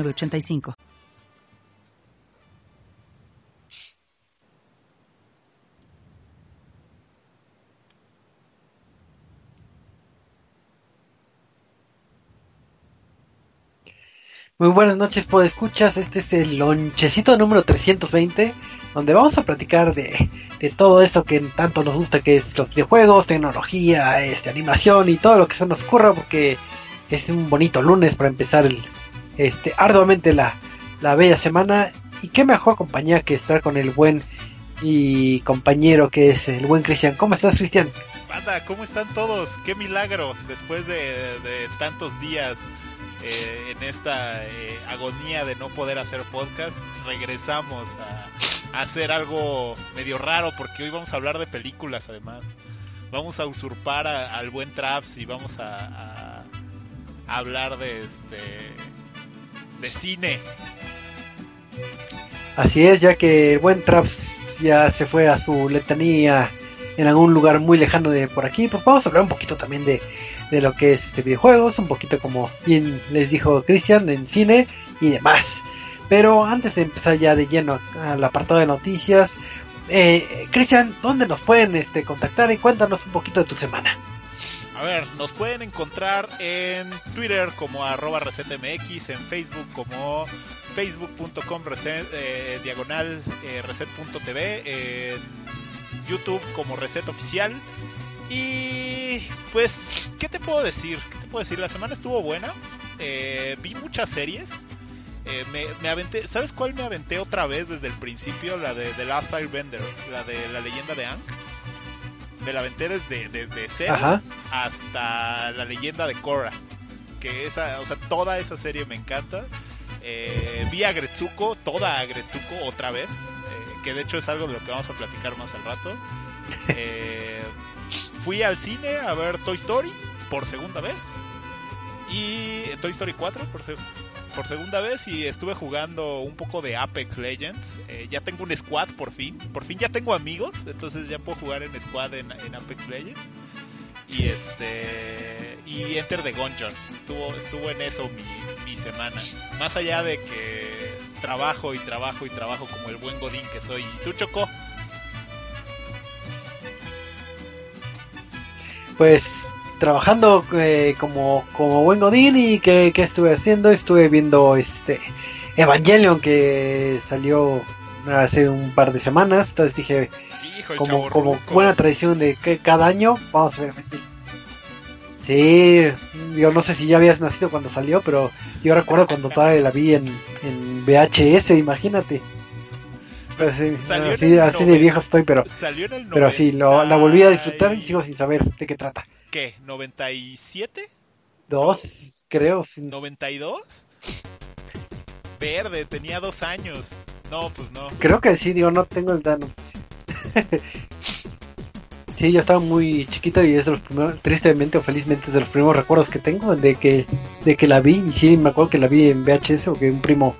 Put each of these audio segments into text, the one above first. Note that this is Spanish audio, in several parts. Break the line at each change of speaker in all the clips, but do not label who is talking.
85
Muy buenas noches, por escuchas. Este es el lonchecito número 320, donde vamos a platicar de, de, todo eso que tanto nos gusta, que es los videojuegos, tecnología, este, animación y todo lo que se nos ocurra, porque es un bonito lunes para empezar el, este, arduamente la, la bella semana. Y qué mejor compañía que estar con el buen y compañero que es el buen Cristian. ¿Cómo estás, Cristian?
Banda, ¿cómo están todos? Qué milagro después de, tantos días eh, en esta eh, agonía de no poder hacer podcast. Regresamos a, hacer algo medio raro porque hoy vamos a hablar de películas además. Vamos a usurpar al buen Traps y vamos a hablar de este de cine.
Así es, ya que el buen Traps ya se fue a su letanía en algún lugar muy lejano de por aquí, pues vamos a hablar un poquito también de, de lo que es este videojuegos, un poquito como bien les dijo Cristian en cine y demás. Pero antes de empezar ya de lleno al apartado de noticias, eh, Cristian, ¿dónde nos pueden este, contactar y cuéntanos un poquito de tu semana?
A ver, nos pueden encontrar en Twitter como arroba resetmx, en Facebook como facebook.com eh, diagonal eh, reset.tv, en YouTube como reset oficial. Y pues, ¿qué te puedo decir? ¿Qué te puedo decir? La semana estuvo buena. Eh, vi muchas series. Eh, me, aventé, ¿sabes cuál me aventé otra vez desde el principio? La de The Last Airbender, la de la leyenda de Aang me la aventé desde, desde hasta la leyenda de Korra. Que esa, o sea, toda esa serie me encanta. Eh, vi a Gretsuko, toda a Gretsuko otra vez. Eh, que de hecho es algo de lo que vamos a platicar más al rato. Eh, fui al cine a ver Toy Story por segunda vez. Y Toy Story 4 por, se por segunda vez y estuve jugando un poco de Apex Legends. Eh, ya tengo un squad por fin. Por fin ya tengo amigos, entonces ya puedo jugar en squad en, en Apex Legends. Y este y Enter the Gungeon. Estuvo estuvo en eso mi, mi semana. Más allá de que trabajo y trabajo y trabajo como el buen godín que soy. ¿Y tú chocó?
Pues trabajando eh, como, como buen godín y que, que, estuve haciendo. Estuve viendo este Evangelion que salió hace un par de semanas. Entonces dije
Hijo,
como, como buena tradición de que cada año vamos a ver. Sí yo no sé si ya habías nacido cuando salió pero yo recuerdo cuando todavía la vi en, en VHS imagínate. Pues, sí, así, así de viejo estoy pero pero sí lo, la volví a disfrutar y sigo sin saber de qué trata
¿Qué? ¿97?
Dos, creo. Sí.
¿92? Verde, tenía dos años. No, pues no.
Creo que sí, digo, no tengo el dato. sí, yo estaba muy chiquito y es de los primeros, tristemente o felizmente, es de los primeros recuerdos que tengo de que, de que la vi. Y sí, me acuerdo que la vi en VHS o que un primo,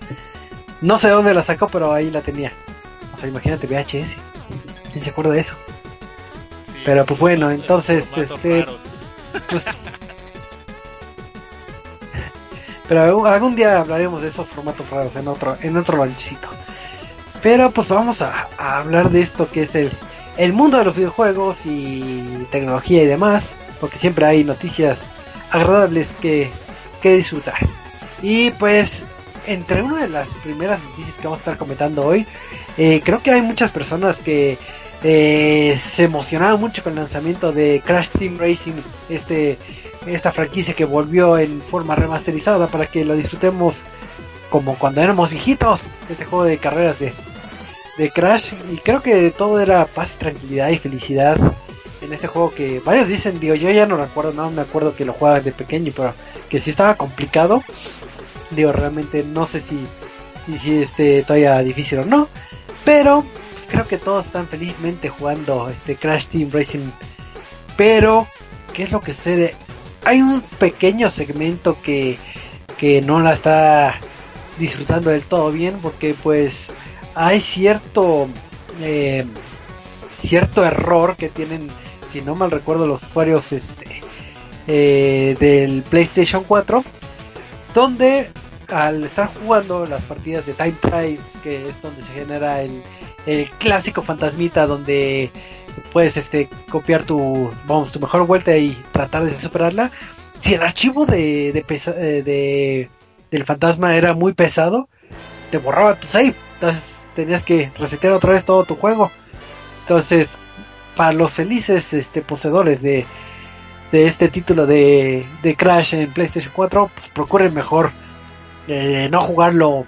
no sé dónde la sacó, pero ahí la tenía. O sea, imagínate VHS. ¿Quién se acuerda de eso? Pero pues bueno, entonces, este, pues, pero algún día hablaremos de esos formatos raros en otro, en otro lonchito. Pero pues vamos a, a, hablar de esto que es el, el mundo de los videojuegos y tecnología y demás, porque siempre hay noticias agradables que, que disfrutar. Y pues, entre una de las primeras noticias que vamos a estar comentando hoy, eh, creo que hay muchas personas que eh, se emocionaron mucho con el lanzamiento de Crash Team Racing, este, esta franquicia que volvió en forma remasterizada para que lo disfrutemos como cuando éramos viejitos, este juego de carreras de, de Crash. Y creo que todo era paz, tranquilidad y felicidad en este juego que varios dicen, digo, yo ya no recuerdo, no me acuerdo que lo jugaba de pequeño, pero que sí estaba complicado. Digo, realmente no sé si, si, este todavía difícil o no. Pero creo que todos están felizmente jugando este Crash Team Racing. Pero, ¿qué es lo que sucede? Hay un pequeño segmento que, que no la está disfrutando del todo bien porque pues hay cierto eh, cierto error que tienen si no mal recuerdo los usuarios este eh, del PlayStation 4 donde al estar jugando las partidas de Time Trial que es donde se genera el, el clásico fantasmita donde puedes este copiar tu vamos tu mejor vuelta y tratar de superarla. Si el archivo de de, eh, de del fantasma era muy pesado te borraba tu save. Entonces tenías que resetear otra vez todo tu juego. Entonces para los felices este poseedores de de este título de, de Crash en PlayStation 4, pues procuren mejor eh, no jugarlo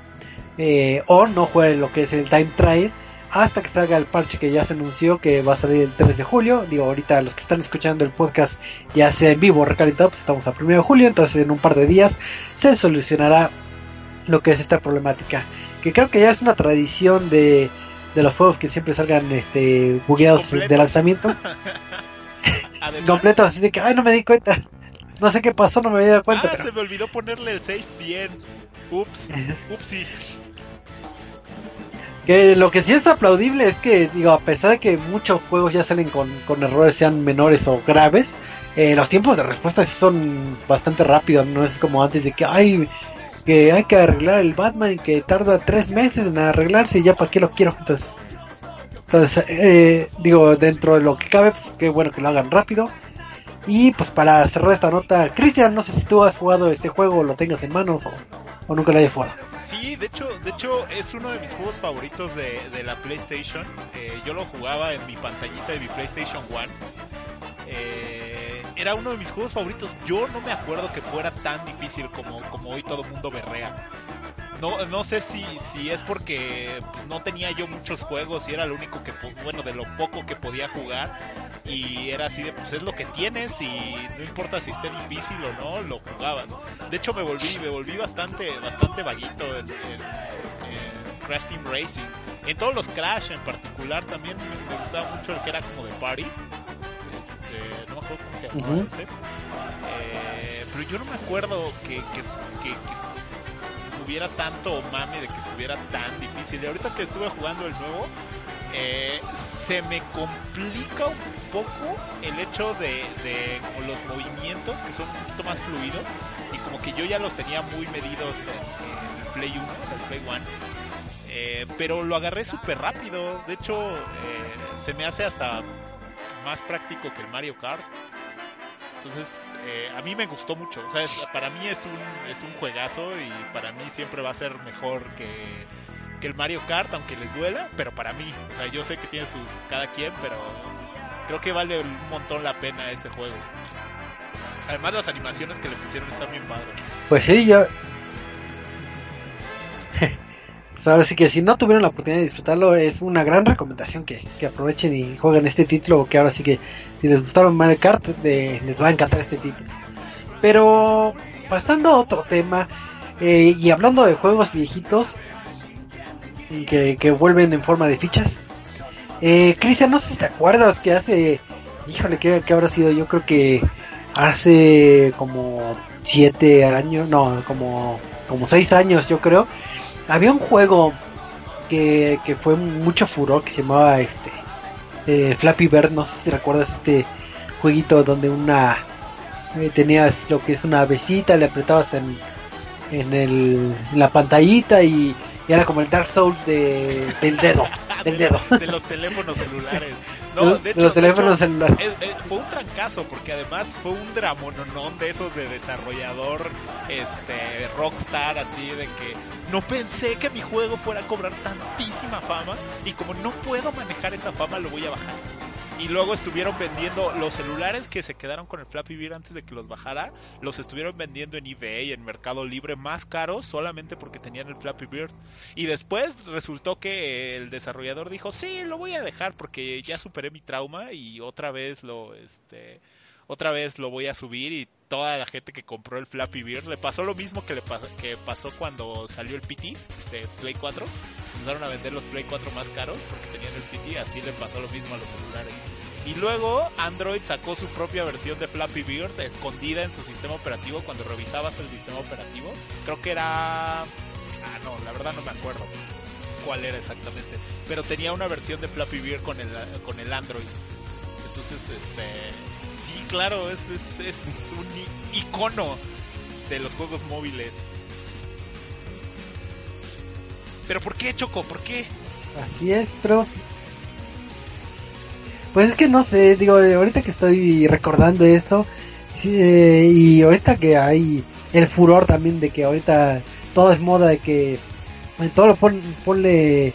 eh, o no jueguen lo que es el Time Trial hasta que salga el parche que ya se anunció que va a salir el 3 de julio. Digo, ahorita los que están escuchando el podcast ya sea en vivo o recalentado, pues estamos a 1 de julio, entonces en un par de días se solucionará lo que es esta problemática. Que creo que ya es una tradición de, de los juegos que siempre salgan este bugueados de lanzamiento. completos, así de que, ay, no me di cuenta. No sé qué pasó, no me había dado cuenta.
Ah, se me olvidó ponerle el save bien. Ups, upsi.
Que lo que sí es aplaudible es que, digo, a pesar de que muchos juegos ya salen con, con errores, sean menores o graves, eh, los tiempos de respuesta son bastante rápidos, no es como antes de que, ay, que hay que arreglar el Batman que tarda tres meses en arreglarse y ya para qué lo quiero. Entonces, entonces eh, digo, dentro de lo que cabe, pues qué bueno que lo hagan rápido. Y pues para cerrar esta nota, Cristian, no sé si tú has jugado este juego, lo tengas en manos o, o nunca lo hayas jugado.
Sí, de hecho, de hecho es uno de mis juegos favoritos de, de la PlayStation. Eh, yo lo jugaba en mi pantallita de mi PlayStation 1. Eh, era uno de mis juegos favoritos. Yo no me acuerdo que fuera tan difícil como, como hoy todo mundo berrea. No, no sé si, si es porque no tenía yo muchos juegos y era lo único que, bueno, de lo poco que podía jugar. Y era así de, pues es lo que tienes y no importa si esté difícil o no, lo jugabas. De hecho me volví, me volví bastante, bastante vaguito en, Crash Team Racing. En todos los Crash en particular también me, gustaba mucho el que era como de party. Este, no me acuerdo cómo se llamaba ese. Eh, pero yo no me acuerdo que, que, que, hubiera tanto mame de que estuviera tan difícil. Y ahorita que estuve jugando el nuevo, eh, se me complica un poco el hecho de, de los movimientos que son un poquito más fluidos y como que yo ya los tenía muy medidos en, el Play 1, en el Play 1. Eh, pero lo agarré súper rápido. De hecho, eh, se me hace hasta más práctico que el Mario Kart. Entonces, eh, a mí me gustó mucho. O sea, para mí es un, es un juegazo y para mí siempre va a ser mejor que, que el Mario Kart, aunque les duela. Pero para mí, o sea, yo sé que tiene sus cada quien, pero creo que vale un montón la pena ese juego. Además, las animaciones que le pusieron están bien padres.
Pues sí, yo. Pues ahora sí que si no tuvieron la oportunidad de disfrutarlo, es una gran recomendación que, que aprovechen y jueguen este título. Que ahora sí que si les gustaron Mario Kart, de, les va a encantar este título. Pero pasando a otro tema eh, y hablando de juegos viejitos que, que vuelven en forma de fichas. Eh, Cristian, no sé si te acuerdas que hace, híjole, que, que habrá sido, yo creo que hace como siete años, no, como, como seis años yo creo, había un juego que, que fue mucho furor que se llamaba este eh, Flappy Bird, no sé si recuerdas este jueguito donde una eh, tenías lo que es una besita, le apretabas en, en, el, en la pantallita y, y era como el Dark Souls de, del dedo, del dedo.
de los teléfonos celulares. No, de, hecho,
los teléfonos
de
hecho, celulares.
Es, es, fue un trancazo porque además fue un dramononón de esos de desarrollador este rockstar así de que no pensé que mi juego fuera a cobrar tantísima fama y como no puedo manejar esa fama lo voy a bajar. Y luego estuvieron vendiendo los celulares que se quedaron con el Flappy Bird antes de que los bajara, los estuvieron vendiendo en eBay, en Mercado Libre, más caros solamente porque tenían el Flappy Bird. Y después resultó que el desarrollador dijo, sí, lo voy a dejar porque ya superé mi trauma y otra vez lo, este, otra vez lo voy a subir y toda la gente que compró el Flappy Bird le pasó lo mismo que le que pasó cuando salió el PT de Play 4. Empezaron a vender los Play 4 más caros porque tenían el PT, así le pasó lo mismo a los celulares. Y luego Android sacó su propia versión de Flappy Bird escondida en su sistema operativo cuando revisabas el sistema operativo. Creo que era... Ah, no, la verdad no me acuerdo cuál era exactamente. Pero tenía una versión de Flappy Bird con el, con el Android. Entonces, este... Claro, es, es, es un icono de los juegos móviles. Pero ¿por qué, Choco? ¿Por qué?
Así es, pero pues es que no sé, digo, ahorita que estoy recordando esto, eh, y ahorita que hay el furor también de que ahorita todo es moda de que en todo lo ponle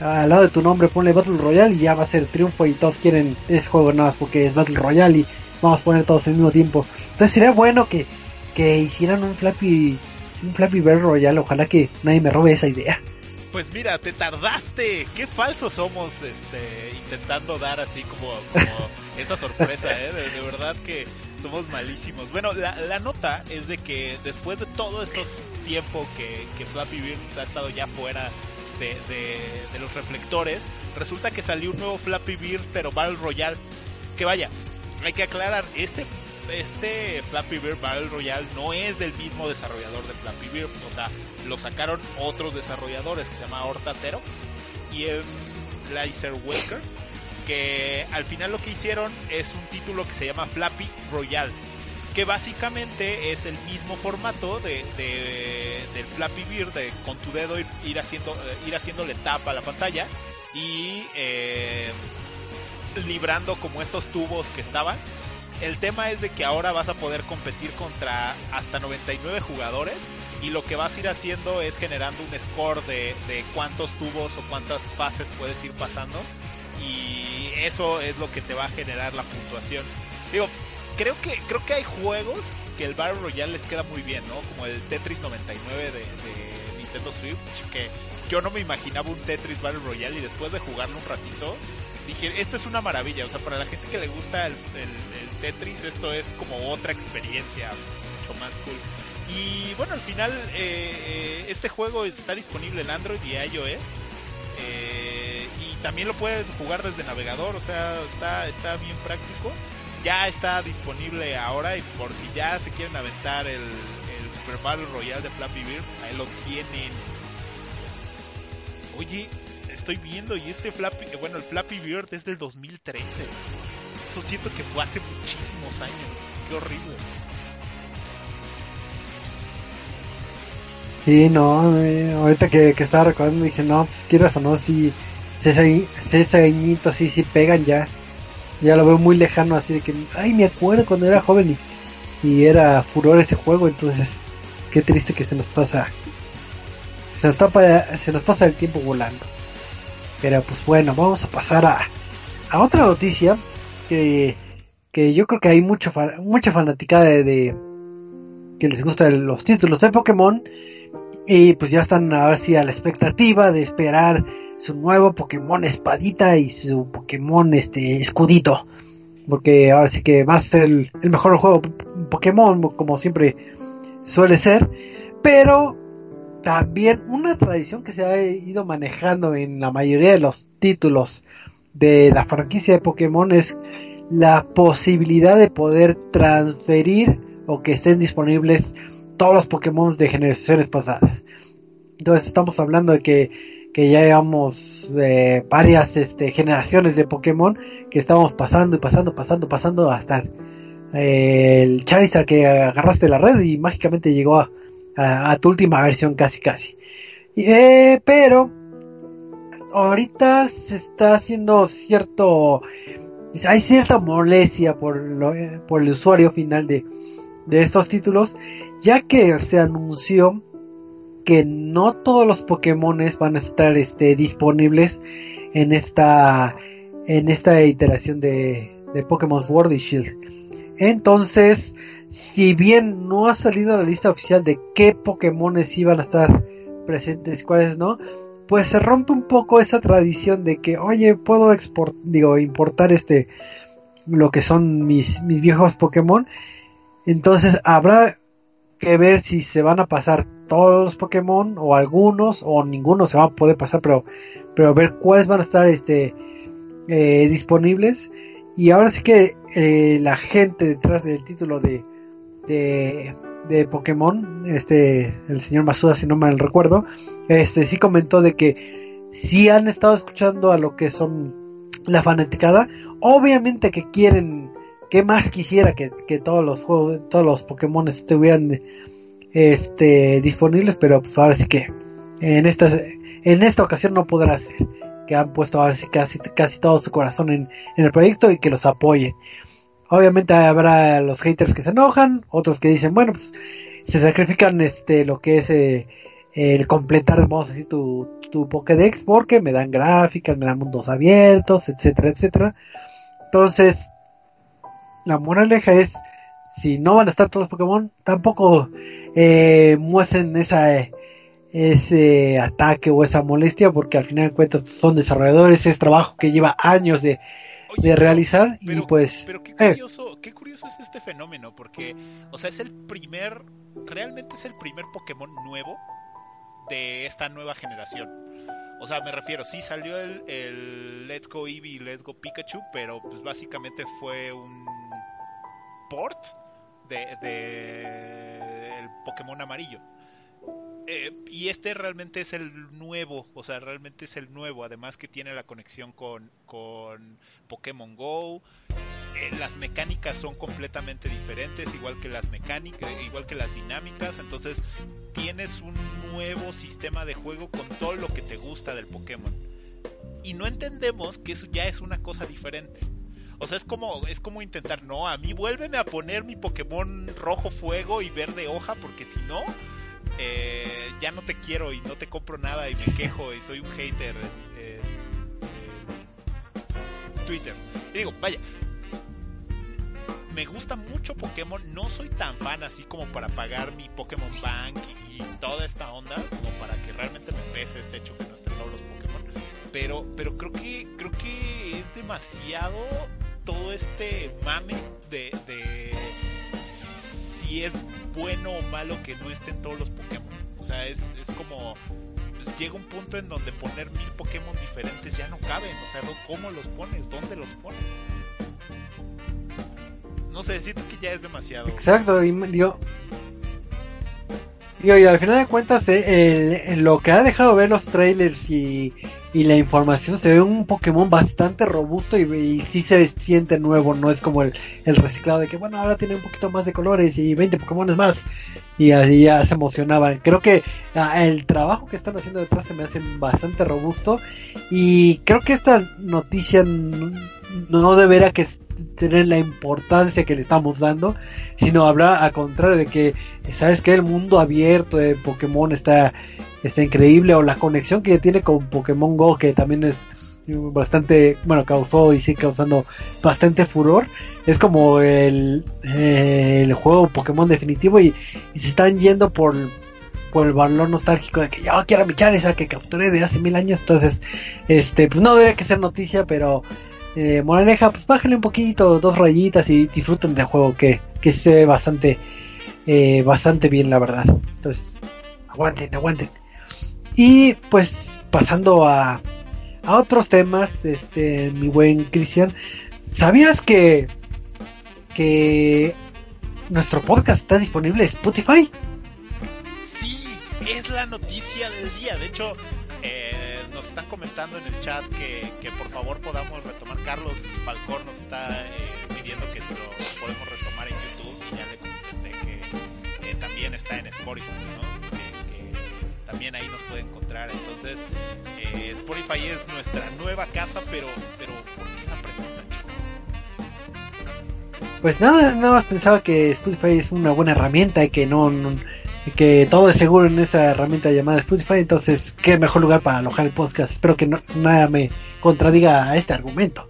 al lado de tu nombre, ponle Battle Royale y ya va a ser triunfo y todos quieren ese juego nada más porque es Battle Royale y vamos a poner todos al mismo tiempo. Entonces sería bueno que, que hicieran un Flappy, un Flappy Battle Royale, ojalá que nadie me robe esa idea.
Pues mira, te tardaste. Qué falsos somos este, intentando dar así como, esa sorpresa, ¿eh? De, verdad que somos malísimos. Bueno, la, nota es de que después de todo estos tiempo que, que Flappy Bird ha estado ya fuera de, de, los reflectores, resulta que salió un nuevo Flappy Bird, pero Battle Royale. Que vaya, hay que aclarar, este este Flappy Bird Battle Royale no es del mismo desarrollador de Flappy Bird, o sea, lo sacaron otros desarrolladores que se llama Horta y el Laser Waker, que al final lo que hicieron es un título que se llama Flappy Royale, que básicamente es el mismo formato de, del Flappy Bird, de con tu dedo ir, haciendo eh, ir haciéndole tapa a la pantalla y eh, librando como estos tubos que estaban el tema es de que ahora vas a poder competir contra hasta 99 jugadores y lo que vas a ir haciendo es generando un score de, cuántos tubos o cuántas fases puedes ir pasando y eso es lo que te va a generar la puntuación. Digo, creo que creo que hay juegos que el Battle Royale les queda muy bien, ¿no? Como el Tetris 99 de, de Nintendo Switch, que yo no me imaginaba un Tetris Battle Royale y después de jugarlo un ratito dije, esta es una maravilla, o sea, para la gente que le gusta el, Tetris, esto es como otra experiencia mucho más cool. Y bueno, al final eh, este juego está disponible en Android y iOS. Eh, y también lo pueden jugar desde navegador, o sea, está, está bien práctico. Ya está disponible ahora y por si ya se quieren aventar el, el Super Battle Royale de Flappy Bird, ahí lo tienen. Oye, estoy viendo y este Flappy, bueno, el Flappy Bird es del 2013. Eso siento que fue hace muchísimos años. Qué horrible.
Sí, no, eh, ahorita que, estaba recordando dije, no, pues quieras o no, si, ese, ese añito así, si pegan ya. Ya lo veo muy lejano, así de que, ay, me acuerdo cuando era joven y, y era furor ese juego, entonces, qué triste que se nos pasa. Se nos, tapa, se nos pasa el tiempo volando. Pero pues bueno, vamos a pasar a, a otra noticia que, que yo creo que hay mucho mucha fanaticada de, que les gusta los títulos de Pokémon. Y pues ya están ahora sí a la expectativa de esperar su nuevo Pokémon espadita y su Pokémon este escudito. Porque ahora sí que va a ser el, el mejor juego Pokémon como siempre suele ser. Pero también una tradición que se ha ido manejando en la mayoría de los títulos de la franquicia de Pokémon es la posibilidad de poder transferir o que estén disponibles todos los Pokémon de generaciones pasadas. Entonces estamos hablando de que, que ya llevamos eh, varias este, generaciones de Pokémon que estamos pasando y pasando, pasando, pasando hasta eh, el Charizard que agarraste la red y mágicamente llegó a, a, tu última versión casi casi. Eh, pero ahorita se está haciendo cierto hay cierta molestia por, lo, por el usuario final de, de estos títulos ya que se anunció que no todos los Pokémon van a estar este, disponibles en esta en esta iteración de, de Pokémon Sword y Shield entonces si bien no ha salido la lista oficial de qué Pokémones iban a estar presentes cuáles no, pues se rompe un poco esa tradición de que, oye, puedo export, digo, importar este lo que son mis, mis viejos Pokémon. Entonces habrá que ver si se van a pasar todos los Pokémon o algunos o ninguno se va a poder pasar, pero, pero ver cuáles van a estar este, eh, disponibles. Y ahora sí que eh, la gente detrás del título de, de, de, Pokémon, este, el señor Masuda, si no mal recuerdo, este sí comentó de que si han estado escuchando a lo que son la fanaticada, obviamente que quieren, que más quisiera que, que todos los juegos, todos los Pokémon estuvieran este disponibles, pero pues ahora sí que en esta en esta ocasión no podrá ser que han puesto ahora sí casi casi todo su corazón en, en el proyecto y que los apoyen. Obviamente habrá los haters que se enojan, otros que dicen, bueno, pues se sacrifican este lo que es eh, el completar, vamos a decir, tu, tu Pokédex porque me dan gráficas, me dan mundos abiertos, etcétera, etcétera. Entonces, la moraleja es, si no van a estar todos los Pokémon, tampoco eh, muestren esa, ese ataque o esa molestia, porque al final de cuentas son desarrolladores, es trabajo que lleva años de, de realizar
pero,
y pues...
Pero qué curioso, eh. qué curioso es este fenómeno, porque, o sea, es el primer, realmente es el primer Pokémon nuevo de esta nueva generación. O sea, me refiero, sí salió el, el Let's Go Eevee y Let's Go Pikachu, pero pues básicamente fue un port de, de el Pokémon amarillo. Eh, y este realmente es el nuevo, o sea, realmente es el nuevo, además que tiene la conexión con, Pokémon Go. Eh, las mecánicas son completamente diferentes, igual que las mecánicas, igual que las dinámicas, entonces tienes un nuevo sistema de juego con todo lo que te gusta del Pokémon. Y no entendemos que eso ya es una cosa diferente. O sea, es como, es como intentar, no, a mí vuélveme a poner mi Pokémon rojo fuego y verde hoja, porque si no, eh, ya no te quiero y no te compro nada y me quejo y soy un hater en, Twitter. Y digo, vaya, me gusta mucho Pokémon, no soy tan fan así como para pagar mi Pokémon Bank y, toda esta onda, como para que realmente me pese este hecho que no estén todos los Pokémon. Pero, pero creo que creo que es demasiado todo este mame de si es bueno o malo que no estén todos los Pokémon. O sea, es, es como pues, llega un punto en donde poner mil Pokémon diferentes ya no caben. O sea, ¿cómo los pones? ¿Dónde los pones? No sé, siento que ya es demasiado.
Exacto, y digo, digo y al final de cuentas, eh, el, lo que ha dejado ver los trailers y, y la información se ve un Pokémon bastante robusto y, y sí se siente nuevo, no es como el, reciclado de que bueno, ahora tiene un poquito más de colores y 20 Pokémon más. Y así ya se emocionaban. Creo que ah, el trabajo que están haciendo detrás se me hace bastante robusto. Y creo que esta noticia no, no deberá que tener la importancia que le estamos dando, sino hablar al contrario de que, sabes que el mundo abierto de Pokémon está, está increíble, o la conexión que tiene con Pokémon Go, que también es bastante, bueno, causó y sigue causando bastante furor. Es como el, eh, el juego Pokémon definitivo y, se están yendo por, por el valor nostálgico de que yo quiero mi esa que capturé de hace mil años. Entonces, este, pues no debe que ser noticia, pero eh, moraleja, pues bájale un poquito, dos rayitas y disfruten del juego que, que se ve bastante, eh, bastante bien, la verdad. Entonces, aguanten, aguanten. Y pues pasando a, a otros temas, este, mi buen Cristian, ¿sabías que, que nuestro podcast está disponible en Spotify?
Sí, es la noticia del día. De hecho, eh, están comentando en el chat que, que, por favor podamos retomar. Carlos Falcón nos está eh, pidiendo que si lo podemos retomar en YouTube y ya le contesté que eh, también está en Spotify, ¿no? Que, también ahí nos puede encontrar. Entonces, eh, Spotify es nuestra nueva casa, pero, pero ¿por qué la pregunta,
Pues nada, nada más pensaba que Spotify es una buena herramienta y que no que todo es seguro en esa herramienta llamada Spotify, entonces qué mejor lugar para alojar el podcast. Espero que no, nada me contradiga a este argumento.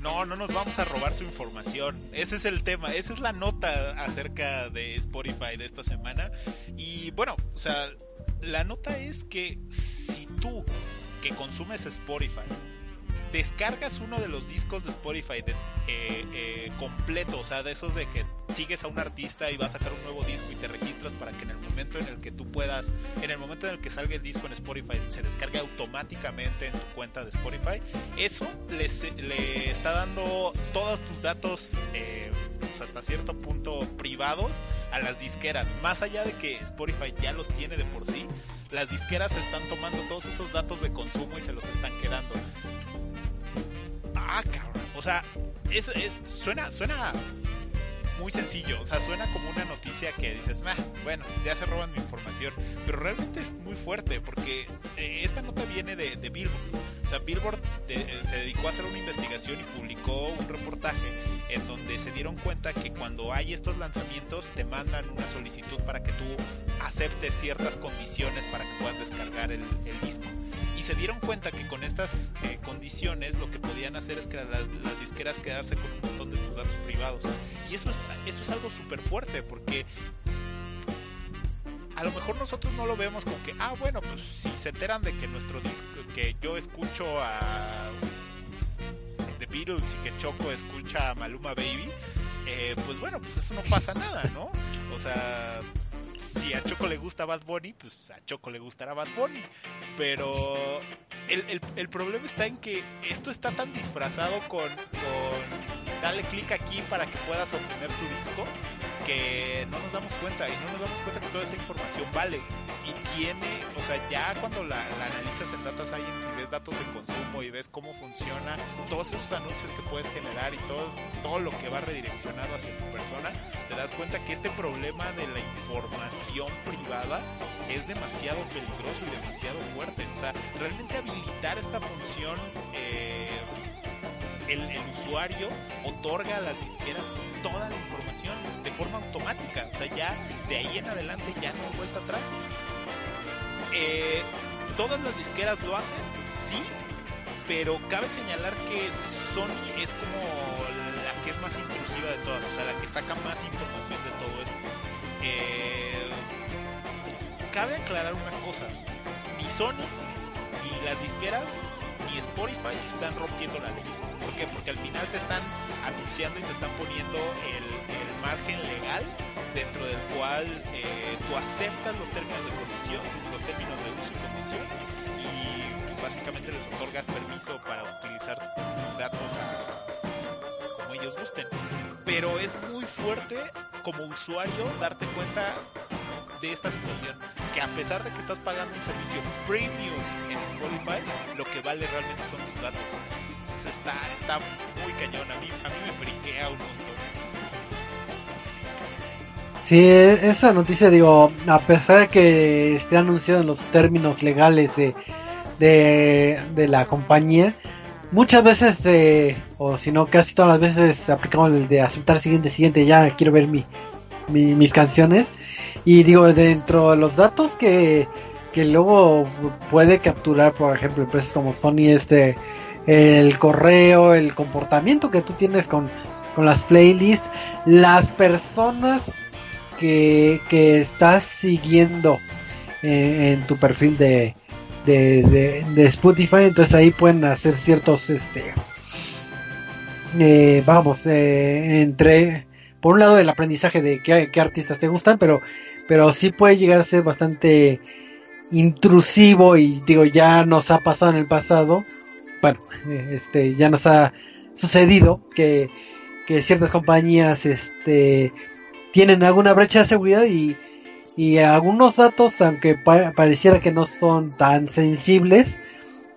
No, no nos vamos a robar su información. Ese es el tema, esa es la nota acerca de Spotify de esta semana. Y bueno, o sea, la nota es que si tú que consumes Spotify descargas uno de los discos de Spotify de, eh, eh, completo, o sea, de esos de que sigues a un artista y va a sacar un nuevo disco y te registras para que en el momento en el que tú puedas, en el momento en el que salga el disco en Spotify, se descargue automáticamente en tu cuenta de Spotify, eso le está dando todos tus datos eh, pues, hasta cierto punto privados a las disqueras, más allá de que Spotify ya los tiene de por sí, las disqueras están tomando todos esos datos de consumo y se los están quedando. Ah, cabrón. O sea, es, es, suena, suena muy sencillo. O sea, suena como una noticia que dices, bueno, ya se roban mi información. Pero realmente es muy fuerte porque eh, esta nota viene de, Billboard. O sea, Billboard eh, se dedicó a hacer una investigación y publicó un reportaje en donde se dieron cuenta que cuando hay estos lanzamientos te mandan una solicitud para que tú aceptes ciertas condiciones para que puedas descargar el, disco y se dieron cuenta que con estas eh, condiciones lo que podían hacer es que las, las, disqueras quedarse con un montón de tus datos privados y eso es eso es algo súper fuerte porque a lo mejor nosotros no lo vemos como que, ah, bueno, pues si se enteran de que nuestro disco, que yo escucho a The Beatles y que Choco escucha a Maluma Baby, eh, pues bueno, pues eso no pasa nada, ¿no? O sea, si a Choco le gusta Bad Bunny, pues a Choco le gustará Bad Bunny. Pero el, el, problema está en que esto está tan disfrazado con, dale clic aquí para que puedas obtener tu disco que no nos damos cuenta y no nos damos cuenta que toda esa información vale y tiene, o sea, ya cuando la, analizas en Data Science y ves datos de consumo y ves cómo funciona, todos esos anuncios que puedes generar y todo, todo lo que va redireccionado hacia tu persona, te das cuenta que este problema de la información privada es demasiado peligroso y demasiado fuerte. O sea, realmente habilitar esta función eh, el, usuario otorga a las disqueras toda la información de forma automática. O sea, ya de ahí en adelante ya no hay vuelta atrás. Eh, ¿Todas las disqueras lo hacen? Sí, pero cabe señalar que Sony es como la que es más intrusiva de todas, o sea, la que saca más información de todo esto. Eh, cabe aclarar una cosa, ni Sony ni las disqueras ni Spotify están rompiendo la ley. ¿Por qué? Porque al final te están anunciando y te están poniendo el, margen legal dentro del cual eh, tú aceptas los términos de condición, los términos de uso y condiciones y básicamente les otorgas permiso para utilizar datos como ellos gusten. Pero es muy fuerte como usuario darte cuenta de esta situación que a pesar de que estás pagando un servicio premium en Spotify, lo que vale realmente son tus datos. está, está muy cañón, a mí, a mí me friquea un montón.
Sí, esa noticia, digo, a pesar de que esté anunciado en los términos legales de, de, la compañía, muchas veces, eh, o si no, casi todas las veces aplicamos el de aceptar siguiente, siguiente, ya quiero ver mi, mis canciones. Y digo, dentro de los datos que, que luego puede capturar, por ejemplo, empresas como Sony, este, el correo, el comportamiento que tú tienes con, con las playlists, las personas que, que estás siguiendo eh, en tu perfil de, de, de, Spotify, entonces ahí pueden hacer ciertos, este, eh, vamos, eh, entre, por un lado el aprendizaje de qué, qué artistas te gustan, pero pero sí puede llegar a ser bastante intrusivo y digo ya nos ha pasado en el pasado bueno este ya nos ha sucedido que, que ciertas compañías este tienen alguna brecha de seguridad y, y algunos datos aunque pareciera que no son tan sensibles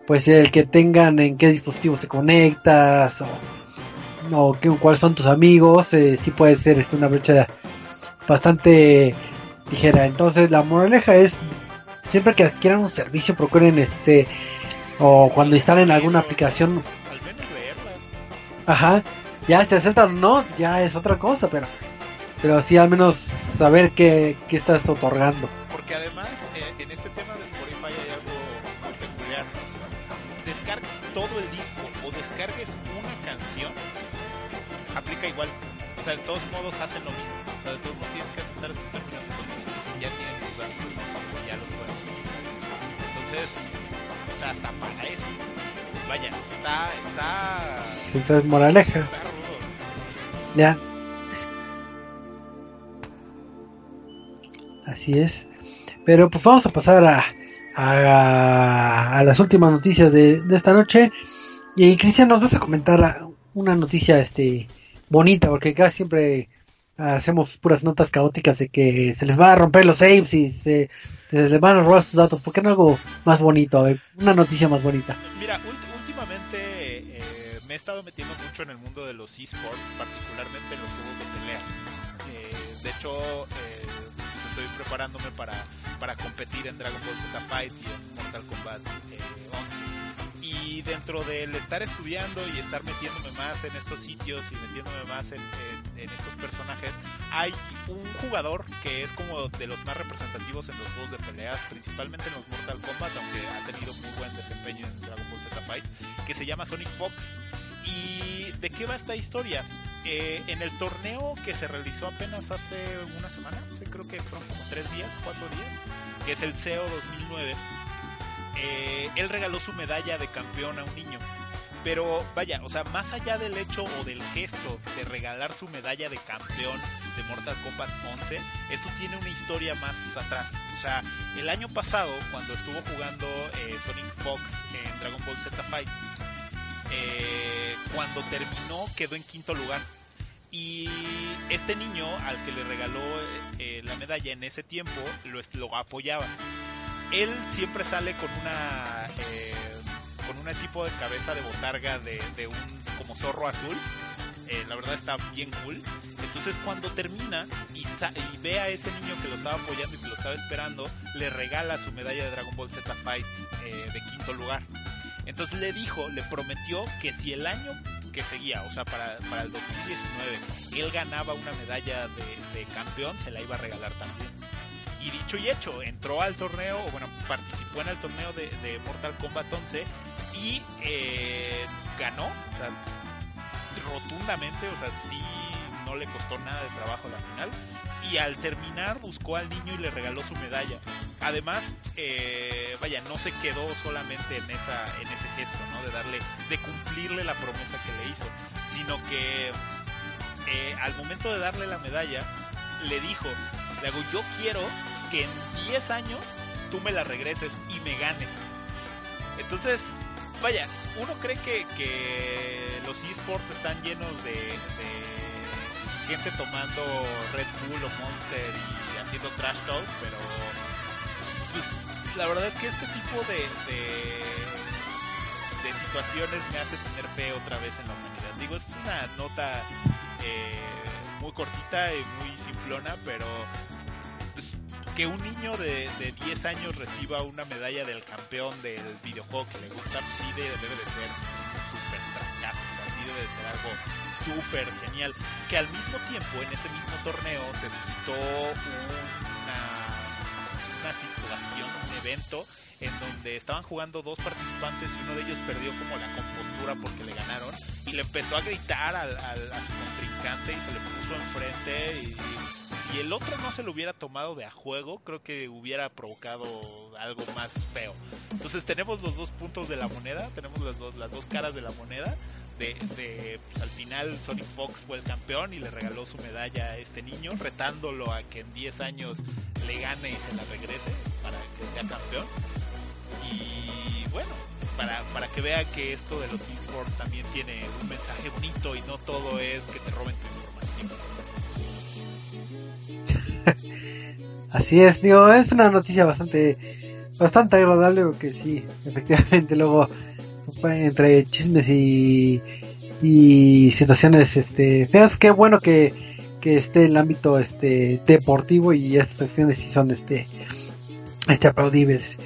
pues el que tengan en qué dispositivo se conectas o, o cuáles son tus amigos eh, sí puede ser este, una brecha bastante dijera. Entonces la moraleja es siempre que adquieran un servicio procuren este o cuando instalen alguna aplicación.
Al menos leerlas.
Ajá. Ya se aceptan o no, ya es otra cosa, pero pero sí al menos saber qué, qué estás otorgando.
Porque además eh, en este tema de Spotify hay algo peculiar. Descargues todo el disco o descargues una canción, aplica igual. O sea, de todos modos hacen lo mismo. O sea, de todos modos tienes que aceptar estos ya. Entonces, o sea, hasta para eso. vaya, está, está.
Sí, entonces moraleja.
está rudo.
Ya. Así es. Pero pues vamos a pasar a, a, a las últimas noticias de, de esta noche. Y Cristian, nos vas a comentar una noticia este bonita, porque acá siempre hacemos puras notas caóticas de que se les va a romper los saves y se, se les van a robar sus datos. ¿Por qué no algo más bonito? A ver, una noticia más bonita.
Mira, últimamente eh, me he estado metiendo mucho en el mundo de los esports, particularmente en los juegos de peleas. Eh, de hecho, eh, pues estoy preparándome para, para competir en Dragon Ball Z Fight y en Mortal Kombat eh, 11. Y dentro del estar estudiando y estar metiéndome más en estos sitios y metiéndome más en, en- en estos personajes, hay un jugador que es como de los más representativos en los juegos de peleas, principalmente en los Mortal Kombat, aunque ha tenido muy buen desempeño en Dragon Ball Z Fight, que se llama Sonic Fox. ¿Y de qué va esta historia? Eh, en el torneo que se realizó apenas hace una semana, creo que fueron como tres días, cuatro días, que es el CEO 2009, eh, él regaló su medalla de campeón a un niño. Pero vaya, o sea, más allá del hecho o del gesto de regalar su medalla de campeón de Mortal Kombat 11, esto tiene una historia más atrás. O sea, el año pasado, cuando estuvo jugando eh, Sonic Fox en Dragon Ball Z Fight, eh, cuando terminó quedó en quinto lugar. Y este niño al que le regaló la medalla en ese tiempo lo apoyaba. Él siempre sale con una eh, con tipo de cabeza de botarga de, un como zorro azul. Eh, la verdad está bien cool. Entonces cuando termina y, ve a ese niño que lo estaba apoyando y que lo estaba esperando, le regala su medalla de Dragon Ball Z Fight eh, de quinto lugar. Entonces le dijo, le prometió que si el año que seguía, o sea, para, para el 2019, él ganaba una medalla de campeón, se la iba a regalar también. Y dicho y hecho, entró al torneo, bueno, participó en el torneo de, Mortal Kombat 11 y eh, ganó, rotundamente, o sea, sí no le costó nada de trabajo la final. Y al terminar buscó al niño y le regaló su medalla. Además, eh, vaya, no se quedó solamente en esa, en ese gesto, ¿no? De darle, de cumplirle la promesa que le hizo, sino que eh, al momento de darle la medalla, le dijo, le hago, yo quiero que en 10 años tú me la regreses y me ganes. Entonces, vaya, uno cree que, que los esports están llenos de, de gente tomando Red Bull o Monster y haciendo trash talk, pero pues, la verdad es que este tipo de, de, situaciones me hace tener fe otra vez en la humanidad. Digo, es una nota eh, muy cortita y muy simplona, pero que un niño de, de 10 años reciba una medalla del campeón del videojuego que le gusta, sí debe, de ser un super fracaso, o sí debe de ser algo súper genial. Que al mismo tiempo, en ese mismo torneo, se suscitó una, una situación, un evento, en donde estaban jugando dos participantes y uno de ellos perdió como la compostura porque le ganaron y le empezó a gritar al, al- a su contrincante y se le puso enfrente y si el otro no se lo hubiera tomado de a juego creo que hubiera provocado algo más feo entonces tenemos los dos puntos de la moneda tenemos las dos, las dos caras de la moneda de, de, pues, al final Sonic Fox fue el campeón y le regaló su medalla a este niño retándolo a que en 10 años le gane y se la regrese para que sea campeón y bueno, para, para que vea que esto de los esports también tiene un mensaje bonito y no todo es que te roben tu información.
Así es, digo, es una noticia bastante bastante agradable porque sí, efectivamente luego entre chismes y y situaciones este feas, qué bueno que, que esté el ámbito este deportivo y estas acciones sí son este este aplaudibles.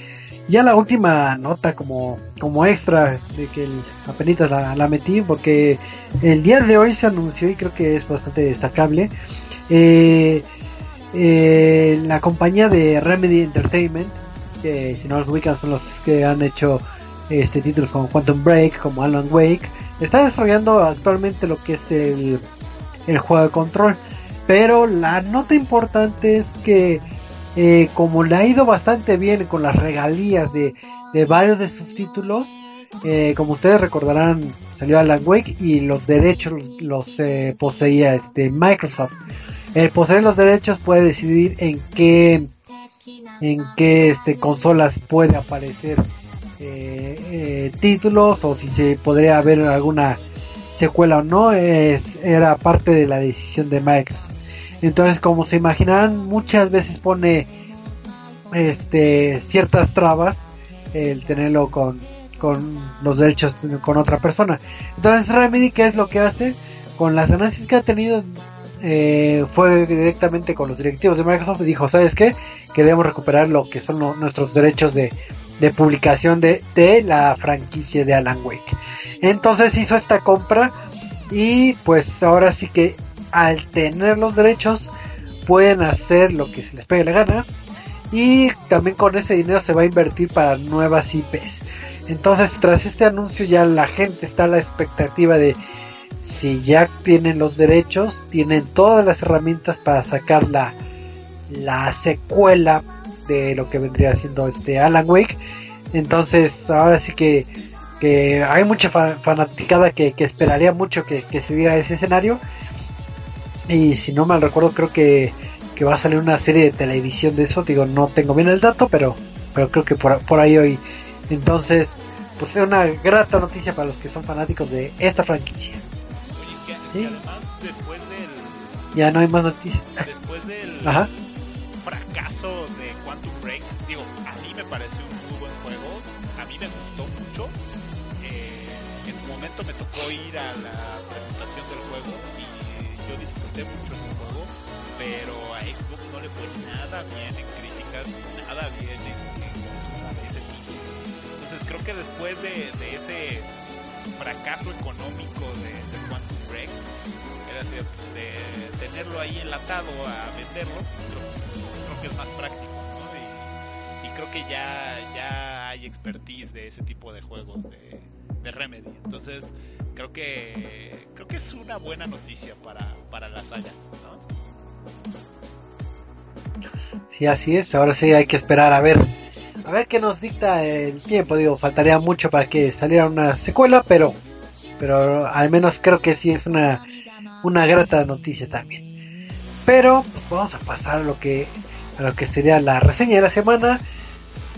Ya la última nota como como extra de que el, apenas la, la metí porque el día de hoy se anunció y creo que es bastante destacable eh, eh, la compañía de Remedy Entertainment, que si no los ubican son los que han hecho este títulos como Quantum Break, como Alan Wake, está desarrollando actualmente lo que es el, el juego de control. Pero la nota importante es que eh, como le ha ido bastante bien con las regalías de, de varios de sus títulos, eh, como ustedes recordarán, salió Alan Wake y los derechos los, los, eh, poseía este Microsoft. El poseer los derechos puede decidir en qué en qué este consolas puede aparecer eh, eh, títulos o si se podría haber alguna secuela o no es, era parte de la decisión de Microsoft. Entonces como se imaginarán muchas veces pone este ciertas trabas el tenerlo con con los derechos con otra persona. Entonces Remedy qué es lo que hace con las ganancias que ha tenido eh, fue directamente con los directivos de Microsoft y dijo, ¿sabes qué? Queremos recuperar lo que son nuestros derechos de, de publicación de, de, la franquicia de Alan Wake. Entonces hizo esta compra y pues ahora sí que al tener los derechos pueden hacer lo que se les pegue la gana y también con ese dinero se va a invertir para nuevas IPs. Entonces tras este anuncio ya la gente está a la expectativa de si ya tienen los derechos, tienen todas las herramientas para sacar la, la secuela de lo que vendría siendo este Alan Wake. Entonces, ahora sí que, que hay mucha fanaticada que, que, esperaría mucho que, que, se diera ese escenario. Y si no mal recuerdo, creo que, que va a salir una serie de televisión de eso. Digo, no tengo bien el dato, pero, pero creo que por, por ahí hoy. Entonces, pues es una grata noticia para los que son fanáticos de esta franquicia.
¿Sí? además después del
ya no hay más noticias
después del
Ajá.
fracaso de Quantum Break digo a mí me pareció un muy buen juego a mí me gustó mucho eh, en su momento me tocó ir a la presentación del juego y yo disfruté mucho ese juego pero a Xbox no le fue nada bien en críticas nada bien en, en, en ese título entonces creo que después de, de ese fracaso económico de, Quantum Break, era decir, de tenerlo ahí enlatado a venderlo, creo, que es más práctico, ¿no? Y, y, creo que ya, ya hay expertise de ese tipo de juegos de, de Remedy. Entonces, creo que creo que es una buena noticia para, para la saga, ¿no?
Sí, así es. Ahora sí hay que esperar a ver a ver qué nos dicta el tiempo. Digo, faltaría mucho para que saliera una secuela, pero, pero al menos creo que sí es una, una grata noticia también. Pero pues vamos a pasar a lo que, a lo que sería la reseña de la semana.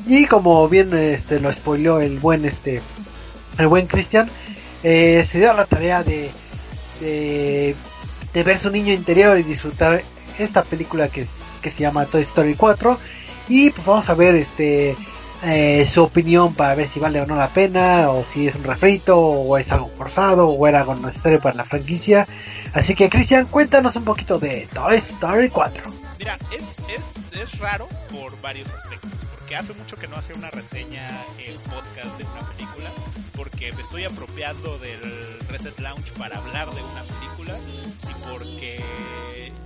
Y como bien este lo spoileó el buen este, el buen Cristian, eh, se dio la tarea de, de, de ver su niño interior y disfrutar esta película que, que se llama Toy Story 4 y pues vamos a ver este eh, su opinión para ver si vale o no la pena o si es un refrito o es algo forzado o era algo necesario para la franquicia. Así que Cristian cuéntanos un poquito de Toy Story 4
mira es, es, es raro por varios aspectos porque hace mucho que no hacía una reseña en podcast de una película porque me estoy apropiando del Reset Launch para hablar de una película y porque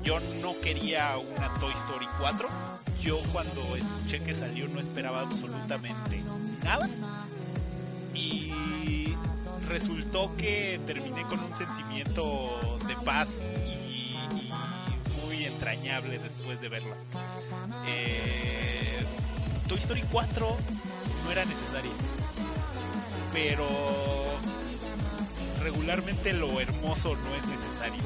yo no quería una Toy Story 4 yo cuando escuché que salió no esperaba absolutamente nada y resultó que terminé con un sentimiento de paz y, muy entrañable después de verla. Eh, Toy Story 4 no era necesario, pero regularmente lo hermoso no es necesario.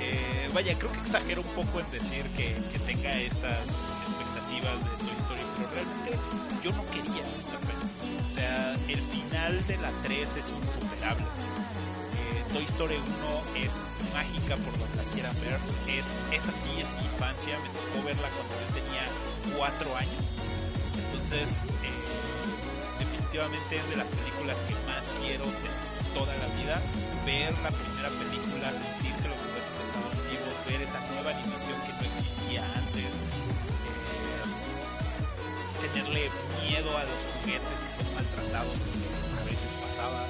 Eh, vaya, creo que exagero un poco en decir que, que, tenga estas expectativas de Toy Story, pero realmente yo no quería esta peli. O sea, el final de la 3 es insuperable. Eh, Toy Story 1 es mágica por donde la quieran ver. Es, esa sí es mi infancia, me tocó verla cuando yo tenía 4 años. Entonces, eh, definitivamente es de las películas que más quiero de toda la vida. Ver la primera película, sentir que los juguetes estaban vivos, ver esa nueva animación que no existía antes, eh, tenerle miedo a los juguetes que son maltratados, a veces pasaba,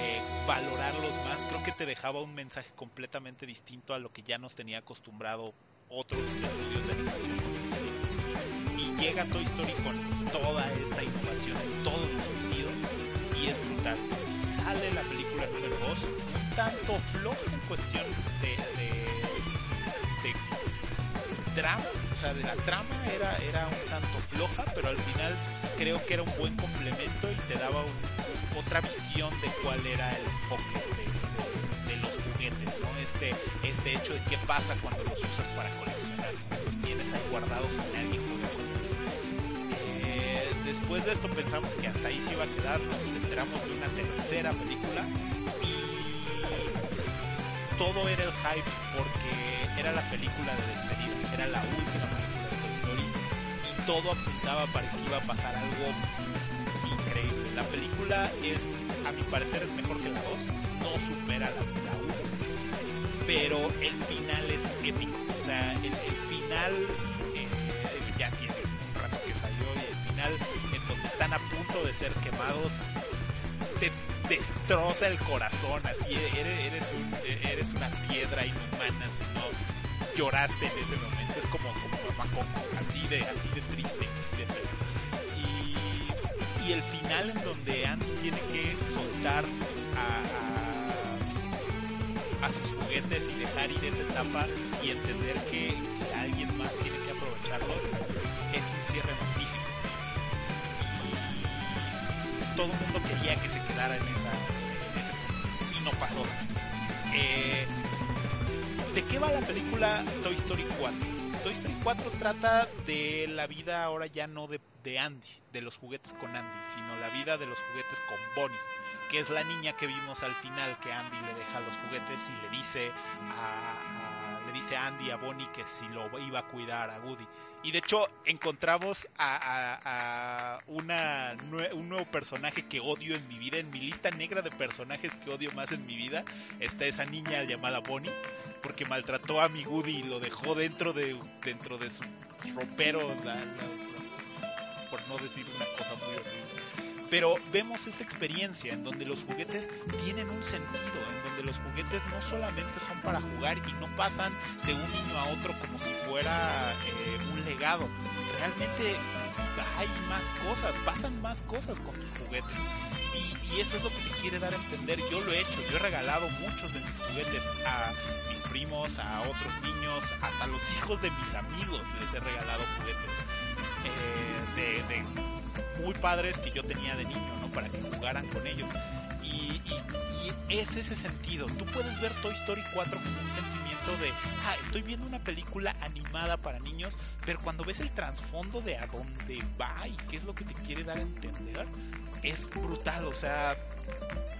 eh, valorarlos más, creo que te dejaba un mensaje completamente distinto a lo que ya nos tenía acostumbrado otros estudios de animación. Y llega Toy Story con toda esta innovación en todos los sentidos y es brutal. Sale la película número 2 un tanto floja en cuestión de, de, de, drama, o sea, de la trama era, era un tanto floja, pero al final creo que era un buen complemento y te daba otra visión de cuál era el enfoque de, los juguetes, ¿no? Este, este hecho de qué pasa cuando los usas para coleccionar, los tienes ahí guardados juega eh, después de esto pensamos que hasta ahí se iba a quedar, nos enteramos de una tercera película y todo era el hype porque era la película de despedida, era la última película de Toy Story y todo apuntaba para que iba a pasar algo increíble. La película es, a mi parecer, es mejor que la 2, no supera la, 1, pero el final es épico. O sea, el, final eh, ya tiene un rato que salió y el final están a punto de ser quemados te destroza el corazón, así eres, eres, un, eres una piedra inhumana si no lloraste en ese momento, es como, como mamá así de, así de triste. Y, y el final en donde Andy tiene que soltar a, a, sus juguetes y dejar ir esa etapa y entender que, alguien más tiene que aprovecharlos, es un cierre todo el mundo quería que se quedara en, esa, ese punto. Y no pasó. Eh, ¿De qué va la película Toy Story 4? Toy Story 4 trata de la vida ahora ya no de, Andy, de los juguetes con Andy, sino la vida de los juguetes con Bonnie, que es la niña que vimos al final que Andy le deja los juguetes y le dice a, le dice a Andy a Bonnie que si lo iba a cuidar a Woody. Y de hecho encontramos a, una, un nuevo personaje que odio en mi vida, en mi lista negra de personajes que odio más en mi vida, está esa niña llamada Bonnie, porque maltrató a mi Woody y lo dejó dentro de, dentro de su ropero, por no decir una cosa muy horrible. Pero vemos esta experiencia en donde los juguetes tienen un sentido, en donde los juguetes no solamente son para jugar y no pasan de un niño a otro como si fuera eh, un legado. Realmente hay más cosas, pasan más cosas con tus juguetes. Y, eso es lo que te quiere dar a entender. Yo lo he hecho, yo he regalado muchos de mis juguetes a mis primos, a otros niños, hasta los hijos de mis amigos les he regalado juguetes. Eh, de muy padres que yo tenía de niño, ¿no? Para que jugaran con ellos. Y, es ese sentido. Tú puedes ver Toy Story 4 como un sentimiento de, ah, estoy viendo una película animada para niños, pero cuando ves el trasfondo de a dónde va y qué es lo que te quiere dar a entender, es brutal. O sea,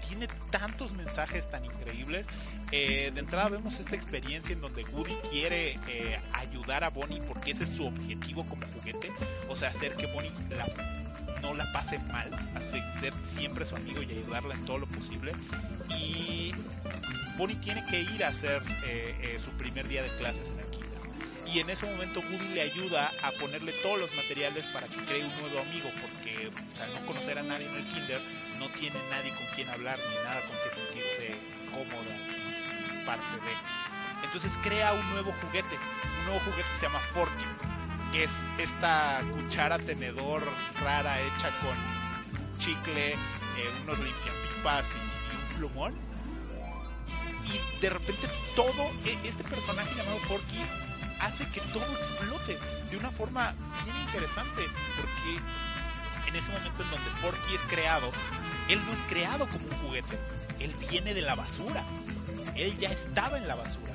tiene tantos mensajes tan increíbles. Eh, de entrada vemos esta experiencia en donde Woody quiere eh, ayudar a Bonnie porque ese es su objetivo como juguete. O sea, hacer que Bonnie la no la pase mal, hace ser siempre su amigo y ayudarla en todo lo posible. Y Bonnie tiene que ir a hacer eh, eh, su primer día de clases en kinder. Y en ese momento Woody le ayuda a ponerle todos los materiales para que cree un nuevo amigo, porque no conocer a nadie en el kinder, no tiene nadie con quien hablar ni nada con que sentirse cómoda parte de. Entonces crea un nuevo juguete, un nuevo juguete que se llama Forky que es esta cuchara tenedor rara hecha con chicle, eh, unos limpiapipas y, un plumón. Y de repente todo, e, este personaje llamado Forky hace que todo explote de una forma bien interesante, porque en ese momento en donde Forky es creado, él no es creado como un juguete, él viene de la basura, él ya estaba en la basura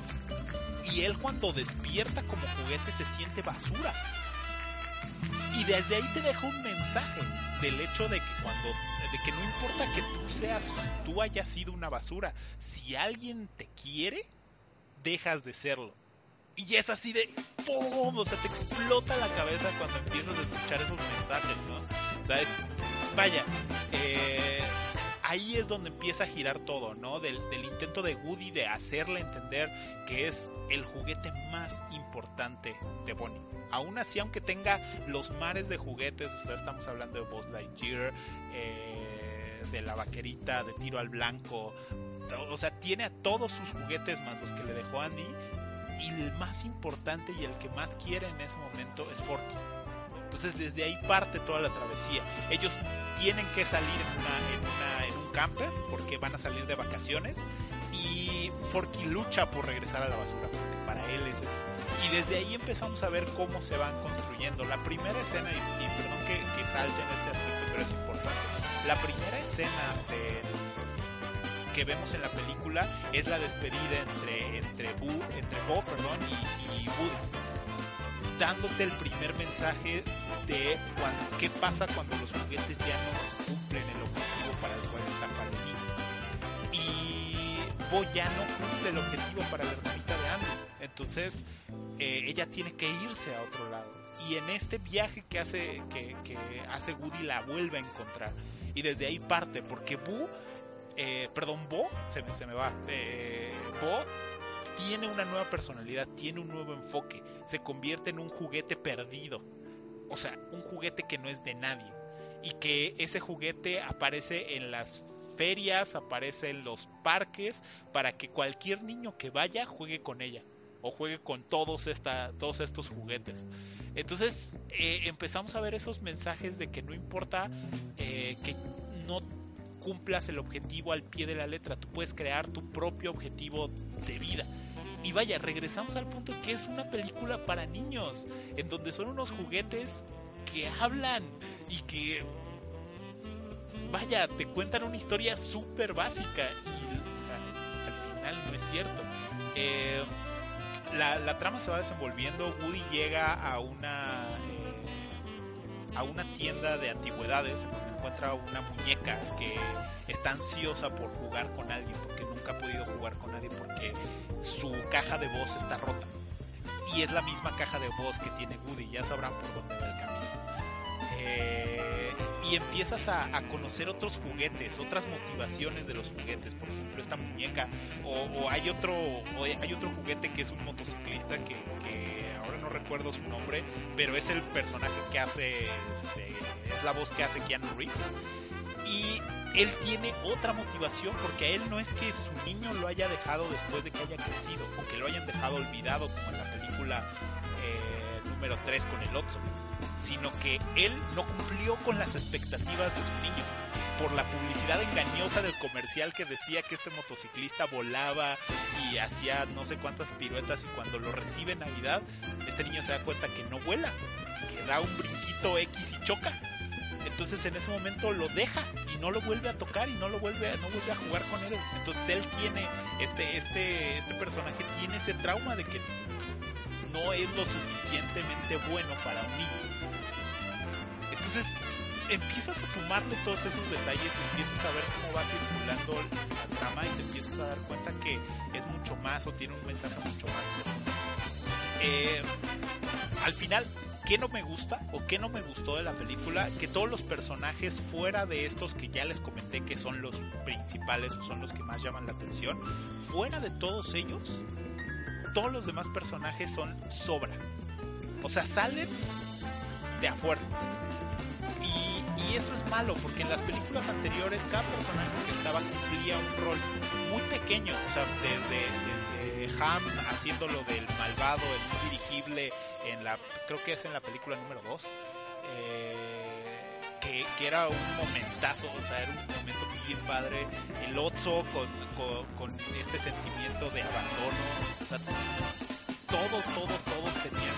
él cuando despierta como juguete se siente basura. Y desde ahí te deja un mensaje del hecho de que cuando de que no importa que tú seas tú hayas sido una basura, si alguien te quiere, dejas de serlo. Y es así de ¡pum! O sea, te explota la cabeza cuando empiezas a escuchar esos mensajes, ¿no? Sea, vaya, eh, ahí es donde empieza a girar todo, ¿no? Del, intento de Woody de hacerle entender que es el juguete más importante de Bonnie. Aún así, aunque tenga los mares de juguetes, o sea, estamos hablando de Buzz Lightyear, eh, de la vaquerita, de tiro al blanco, o sea, tiene a todos sus juguetes más los que le dejó Andy, y el más importante y el que más quiere en ese momento es Forky. Entonces desde ahí parte toda la travesía. Ellos tienen que salir en, una, en, un camper porque van a salir de vacaciones y Forky lucha por regresar a la basura para él es eso. Y desde ahí empezamos a ver cómo se van construyendo. La primera escena, y, perdón que, que salte en este aspecto, pero es importante. La primera escena que vemos en la película es la despedida entre entre Boo, entre Bo, perdón, y, y Woody, dándote el primer mensaje de qué pasa cuando los juguetes ya no cumplen el objetivo para el cual están para el Y Bo ya no cumple el objetivo para la hermanita de Andy. Entonces, eh, ella tiene que irse a otro lado. Y en este viaje que hace, que, hace Woody la vuelve a encontrar. Y desde ahí parte, porque Boo, eh, perdón, Bo, se me, se me va, eh, Bo tiene una nueva personalidad, tiene un nuevo enfoque, se convierte en un juguete perdido. O sea, un juguete que no es de nadie. Y que ese juguete aparece en las ferias, aparece en los parques, para que cualquier niño que vaya juegue con ella o juegue con todos, esta, todos estos juguetes. Entonces eh, empezamos a ver esos mensajes de que no importa eh, que no cumplas el objetivo al pie de la letra, tú puedes crear tu propio objetivo de vida. Y vaya, regresamos al punto que es una película para niños, en donde son unos juguetes que hablan y que, vaya, te cuentan una historia súper básica y al final no es cierto. Eh, la, trama se va desenvolviendo. Woody llega a una eh, a una tienda de antigüedades encuentra una muñeca que está ansiosa por jugar con alguien porque nunca ha podido jugar con nadie porque su caja de voz está rota. Y es la misma caja de voz que tiene Woody, ya sabrán por dónde va el camino. Eh, y empiezas a, conocer otros juguetes, otras motivaciones de los juguetes, por ejemplo esta muñeca, o, hay otro hay otro juguete que es un motociclista que, ahora no recuerdo su nombre, pero es el personaje que hace, este, es la voz que hace Keanu Reeves. Y él tiene otra motivación porque a él no es que su niño lo haya dejado después de que haya crecido o que lo hayan dejado olvidado como en la película número 3 con el Otso sino que él no cumplió con las expectativas de su niño. Por la publicidad engañosa del comercial que decía que este motociclista volaba y hacía no sé cuántas piruetas y cuando lo recibe en Navidad, este niño se da cuenta que no vuela, que da un brinquito X y choca. Entonces en ese momento lo deja y no lo vuelve a tocar y no lo vuelve a, no vuelve a jugar con él. Entonces él tiene, este, este, este personaje tiene ese trauma de que no es lo suficientemente bueno para un niño. Entonces empiezas a sumarle todos esos detalles y empiezas a ver cómo va circulando la trama y te empiezas a dar cuenta que es mucho más o tiene un mensaje mucho más. Eh, al final, ¿qué no me gusta o qué no me gustó de la película? Que todos los personajes fuera de estos que ya les comenté que son los principales o son los que más llaman la atención, fuera de todos ellos, todos los demás personajes son sobra. O sea, salen de a fuerzas. Y, eso es malo, porque en las películas anteriores cada personaje que estaba cumplía un rol muy pequeño. O sea, desde, Ham haciéndolo del malvado, el dirigible, en la, creo que es en la película número 2. Eh, que, que, era un momentazo, o sea, era un momento bien padre. El Otso con, con, con este sentimiento de abandono. O sea, todos, todos, todos tenían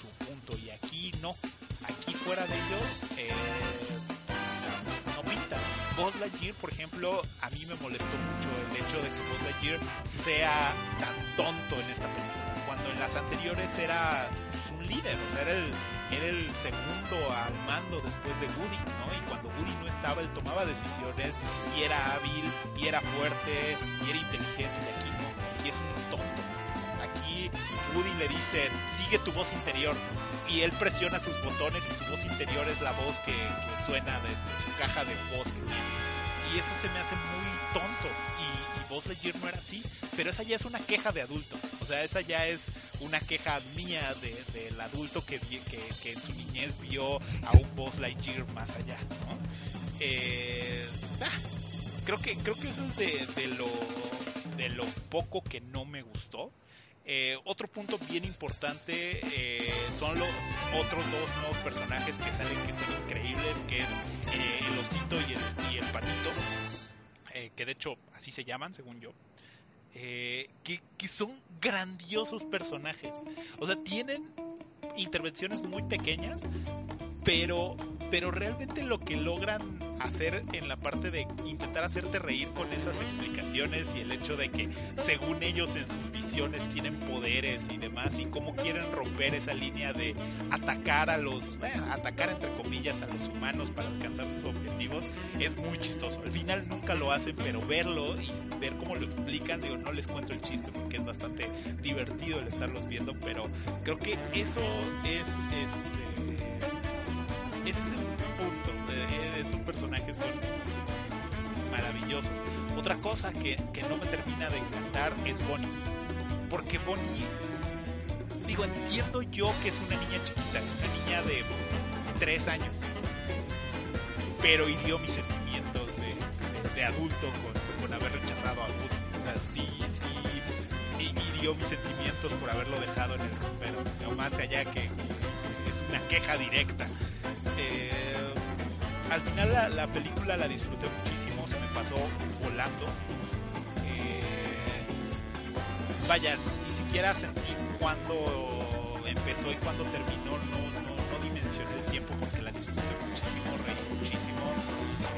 su punto y aquí no aquí fuera de ellos eh, no pinta. Buzz Lightyear, por ejemplo, a mí me molestó mucho el hecho de que Buzz Lightyear sea tan tonto en esta película, cuando en las anteriores era un líder, o sea, era el, era el segundo al mando después de Woody, ¿no? Y cuando Woody no estaba, él tomaba decisiones y era hábil, y era fuerte, y era inteligente, y aquí no, aquí es un tonto. Aquí Woody le dice, sigue tu voz interior, y él presiona sus botones y su voz interior es la voz que, suena de, su caja de voz que tiene. Y eso se me hace muy tonto. Y, Voz Lightyear no era así, pero esa ya es una queja de adulto. O sea, esa ya es una queja mía del adulto que, que, en su niñez vio a un Buzz Lightyear más allá, ¿no? Eh, ah, creo que creo que eso es de, lo poco que no me gustó eh, otro punto bien importante eh, son los otros dos nuevos personajes que salen que son increíbles, que es eh, el osito y el, patito, que de hecho así se llaman según yo. Que, que, son grandiosos personajes. O sea, tienen intervenciones muy pequeñas, pero pero realmente lo que logran hacer en la parte de intentar hacerte reír con esas explicaciones y el hecho de que según ellos en sus visiones tienen poderes y demás y cómo quieren romper esa línea de atacar a los atacar entre comillas a los humanos para alcanzar sus objetivos es muy chistoso. Al final nunca lo hacen pero verlo y ver cómo lo explican digo no les cuento el chiste porque es bastante divertido el estarlos viendo pero creo que eso es este ese es el punto. Estos personajes son maravillosos. Otra cosa que, que no me termina de encantar es Bonnie. Porque Bonnie, digo, entiendo yo que es una niña chiquita, una niña de tres años. Pero hirió mis sentimientos de, de, adulto con, con, haber rechazado a Woody. O sea, sí, sí, hirió mis sentimientos por haberlo dejado en el rompero. Más allá que es una queja directa. Eh, al final la, película la disfruté muchísimo, se me pasó volando. Eh, vaya, ni siquiera sentí cuando empezó y cuando terminó, no, no, no dimensioné el tiempo porque la disfruté muchísimo, reí muchísimo.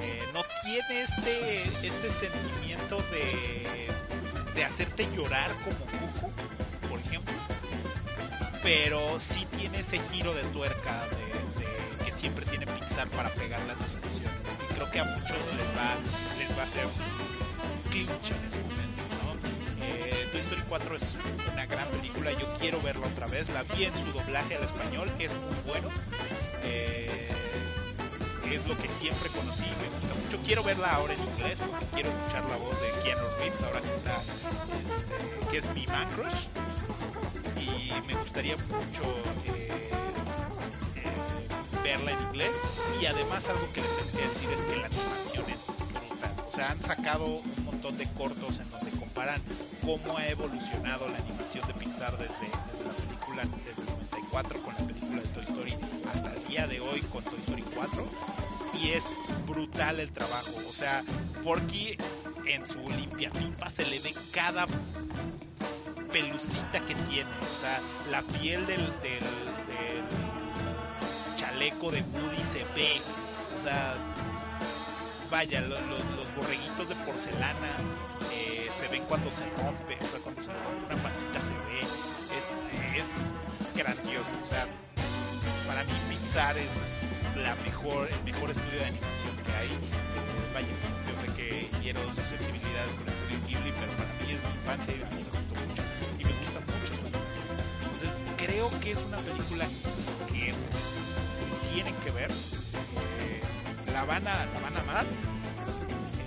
Eh, no tiene este, este sentimiento de, de hacerte llorar como Cuco, por ejemplo, pero sí tiene ese giro de tuerca para pegar las dos emociones. Y creo que a muchos les va, les va a hacer un clinch en ese momento. Eh, Toy Story 4 es una gran película, yo quiero verla otra vez. La vi en su doblaje al español, es muy bueno. Eh, es lo que siempre conocí, me gusta mucho. Quiero verla ahora en inglés porque quiero escuchar la voz de Keanu Reeves ahora que está, este, que es mi man crush. Y me gustaría mucho eh, verla en inglés y además algo que les tengo que decir es que la animación es brutal. O sea, han sacado un montón de cortos en donde comparan cómo ha evolucionado la animación de Pixar desde, la película desde el 94 con la película de Toy Story hasta el día de hoy con Toy Story 4 y es brutal el trabajo. O sea, Forky en su limpia pipa se le ve cada pelucita que tiene, o sea, la piel del, del eco de Woody se ve. O sea, vaya, los borreguitos de porcelana eh, se ven cuando se rompe. O sea, cuando se rompe una patita se ve. Es, grandioso. O sea, para mí Pixar es la mejor, el mejor estudio de animación que hay. Vaya, yo sé que quiero susceptibilidades con Estudio Ghibli, pero para mí es mi infancia y a mí me gustó mucho. Y me gusta mucho. Entonces, creo que es una película que tienen que ver, eh, la, van a, la van a amar,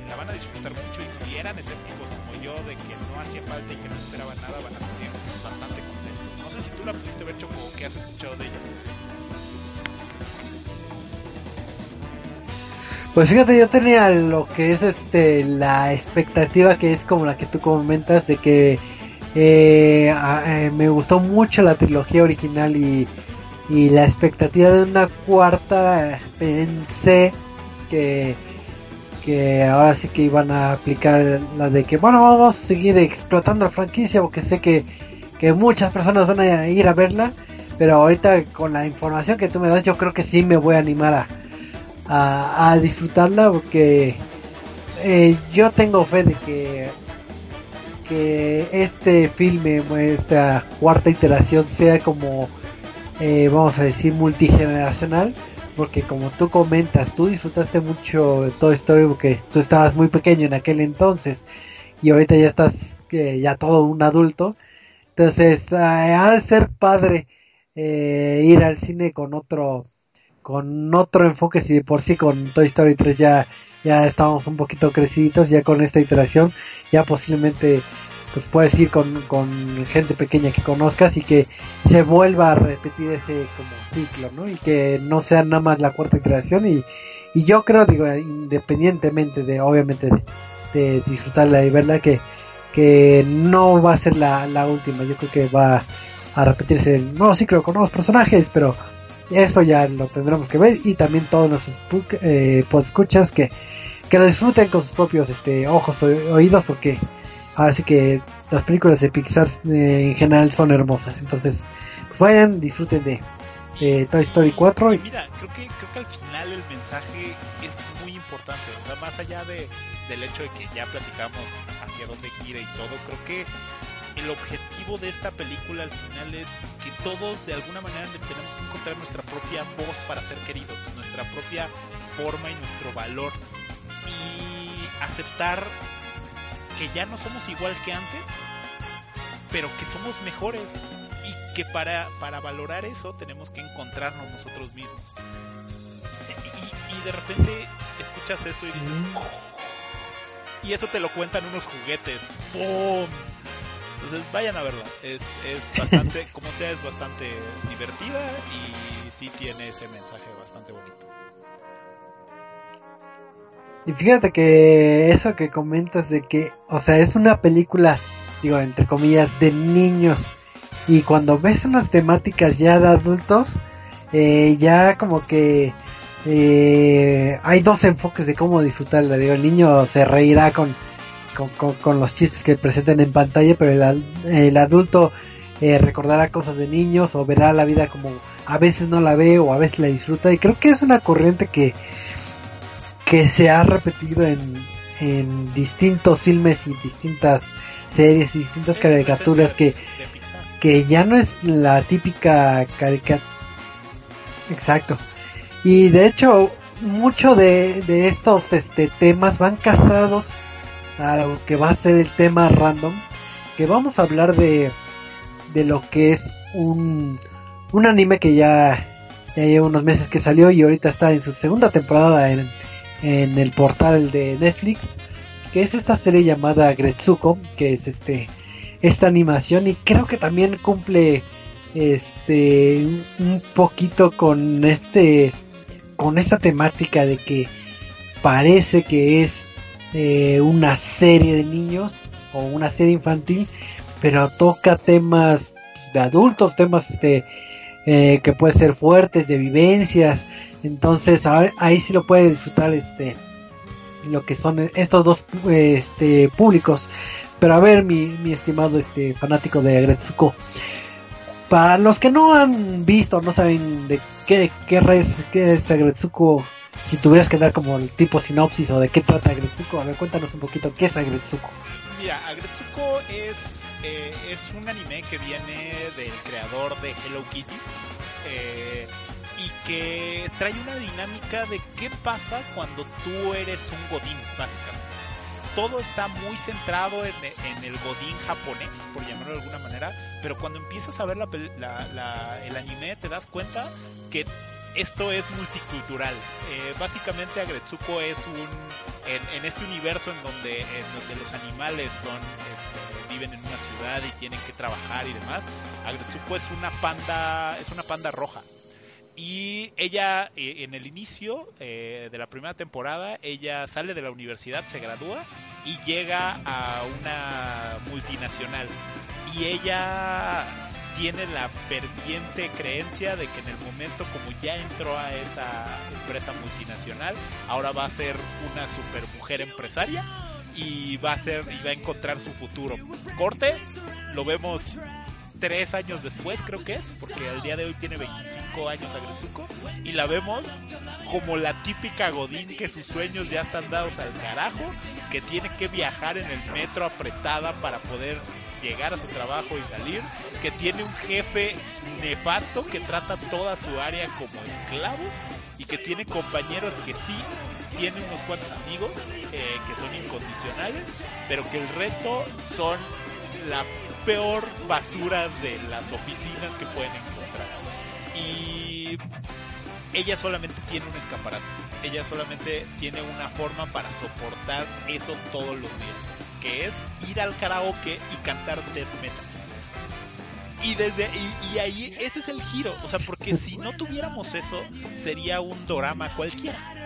la van a disfrutar mucho y si eran escépticos como yo de que no hacía falta y que no esperaban nada, van a salir bastante contentos. No sé si tú la pudiste ver, Choco, o qué has escuchado de ella.
Pues fíjate, yo tenía lo que es este la expectativa que es como la que tú comentas de que eh, eh, me gustó mucho la trilogía original y y la expectativa de una cuarta pensé que que ahora sí que iban a aplicar la de que bueno vamos a seguir explotando la franquicia porque sé que, que muchas personas van a ir a verla pero ahorita con la información que tú me das yo creo que sí me voy a animar a, a, disfrutarla porque eh, yo tengo fe de que que este filme esta cuarta iteración sea como eh, vamos a decir, multigeneracional, porque como tú comentas, tú disfrutaste mucho de Toy Story porque tú estabas muy pequeño en aquel entonces y ahorita ya estás eh, ya todo un adulto. Entonces, eh, ha de ser padre ir al cine con otro con otro enfoque si de por sí con Toy Story 3 ya ya estábamos un poquito crecidos ya con esta iteración ya posiblemente pues puedes ir con, con gente pequeña que conozcas y que se vuelva a repetir ese como ciclo, ¿no? Y que no sea nada más la cuarta iteración y, y yo creo, digo, independientemente de, obviamente, de, disfrutarla y verla, que, que no va a ser la, la última, yo creo que va a repetirse el nuevo ciclo con nuevos personajes, pero eso ya lo tendremos que ver y también todos los eh, escuchas que, que lo disfruten con sus propios este, ojos o oídos porque Así que las películas de Pixar eh, en general son hermosas. Entonces, pues vayan, disfruten de, de Toy Story 4.
Y... Mira, creo que, creo que al final el mensaje es muy importante, o sea, más allá de, del hecho de que ya platicamos hacia dónde gira y todo, creo que el objetivo de esta película al final es que todos de alguna manera tenemos que encontrar nuestra propia voz para ser queridos, nuestra propia forma y nuestro valor y aceptar que ya no somos igual que antes, pero que somos mejores y que para, para valorar eso tenemos que encontrarnos nosotros mismos. Y, de repente escuchas eso y dices, oh". y eso te lo cuentan unos juguetes, ¡Bum! Entonces vayan a verla, es, es bastante, como sea, es bastante divertida y sí tiene ese mensaje bastante bonito.
Y fíjate que eso que comentas de que, o sea, es una película, digo, entre comillas, de niños. Y cuando ves unas temáticas ya de adultos, eh, ya como que eh, hay dos enfoques de cómo disfrutarla. Digo, el niño se reirá con, con, los chistes que presenten en pantalla, pero el, el adulto eh, recordará cosas de niños o verá la vida como a veces no la ve o a veces la disfruta. Y creo que es una corriente que que se ha repetido en, en distintos filmes y distintas series y distintas caricaturas que, que ya no es la típica caricatura. Exacto. Y de hecho, mucho de, de estos este, temas van casados a lo que va a ser el tema random. Que vamos a hablar de, de lo que es un, un anime que ya, ya lleva unos meses que salió y ahorita está en su segunda temporada en, en el portal de Netflix, que es esta serie llamada Gretsuko, que es este esta animación y creo que también cumple este un poquito con este con esta temática de que parece que es eh, una serie de niños o una serie infantil pero toca temas de adultos temas este eh, que pueden ser fuertes de vivencias entonces ahí sí lo puede disfrutar este lo que son estos dos este, públicos. Pero a ver, mi, mi estimado este fanático de Agretsuko, para los que no han visto, no saben de qué, qué, res, qué es Agretsuko, si tuvieras que dar como el tipo sinopsis o de qué trata Agretsuko, a ver, cuéntanos un poquito qué es Agretsuko.
Mira, Agretsuko es, eh, es un anime que viene del creador de Hello Kitty. Eh, que trae una dinámica de qué pasa cuando tú eres un godín, básicamente. Todo está muy centrado en, el godín japonés, por llamarlo de alguna manera, pero cuando empiezas a ver el anime te das cuenta que esto es multicultural. Eh, básicamente Agretsuko es un en, este universo en donde, donde los animales son este, viven en una ciudad y tienen que trabajar y demás. Agretsuko es una panda es una panda roja y ella, eh, en el inicio eh, de la primera temporada, ella sale de la universidad, se gradúa y llega a una multinacional. Y ella tiene la ferviente creencia de que en el momento como ya entró a esa empresa multinacional, ahora va a ser una super mujer empresaria y va a ser y va a encontrar su futuro. Corte, lo vemos tres años después, creo que es, porque al día de hoy tiene 25 años Agretsuko, y la vemos como la típica Godín que sus sueños ya están dados al carajo, que tiene que viajar en el metro apretada para poder llegar a su trabajo y salir, que tiene un jefe nefasto que trata toda su área como esclavos y que tiene compañeros que sí tiene unos cuantos amigos eh, que son incondicionales, pero que el resto son la peor basura de las oficinas que pueden encontrar. Y ella solamente tiene un escaparate. Ella solamente tiene una forma para soportar eso todos los días. Que es ir al karaoke y cantar death metal. Y desde y, ahí ese es el giro, o sea, porque si no tuviéramos eso sería un drama cualquiera.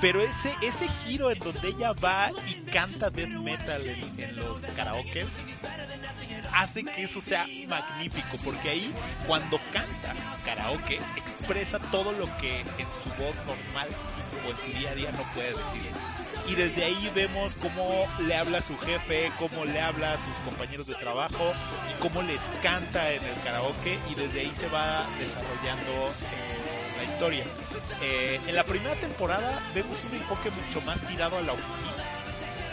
Pero ese ese giro en donde ella va y canta death metal en, en los karaokes hace que eso sea magnífico, porque ahí cuando canta karaoke expresa todo lo que en su voz normal o en su día a día no puede decir. Y desde ahí vemos cómo le habla a su jefe, cómo le habla a sus compañeros de trabajo y cómo les canta en el karaoke y desde ahí se va desarrollando eh, la historia. Eh, en la primera temporada vemos un enfoque mucho más tirado a la oficina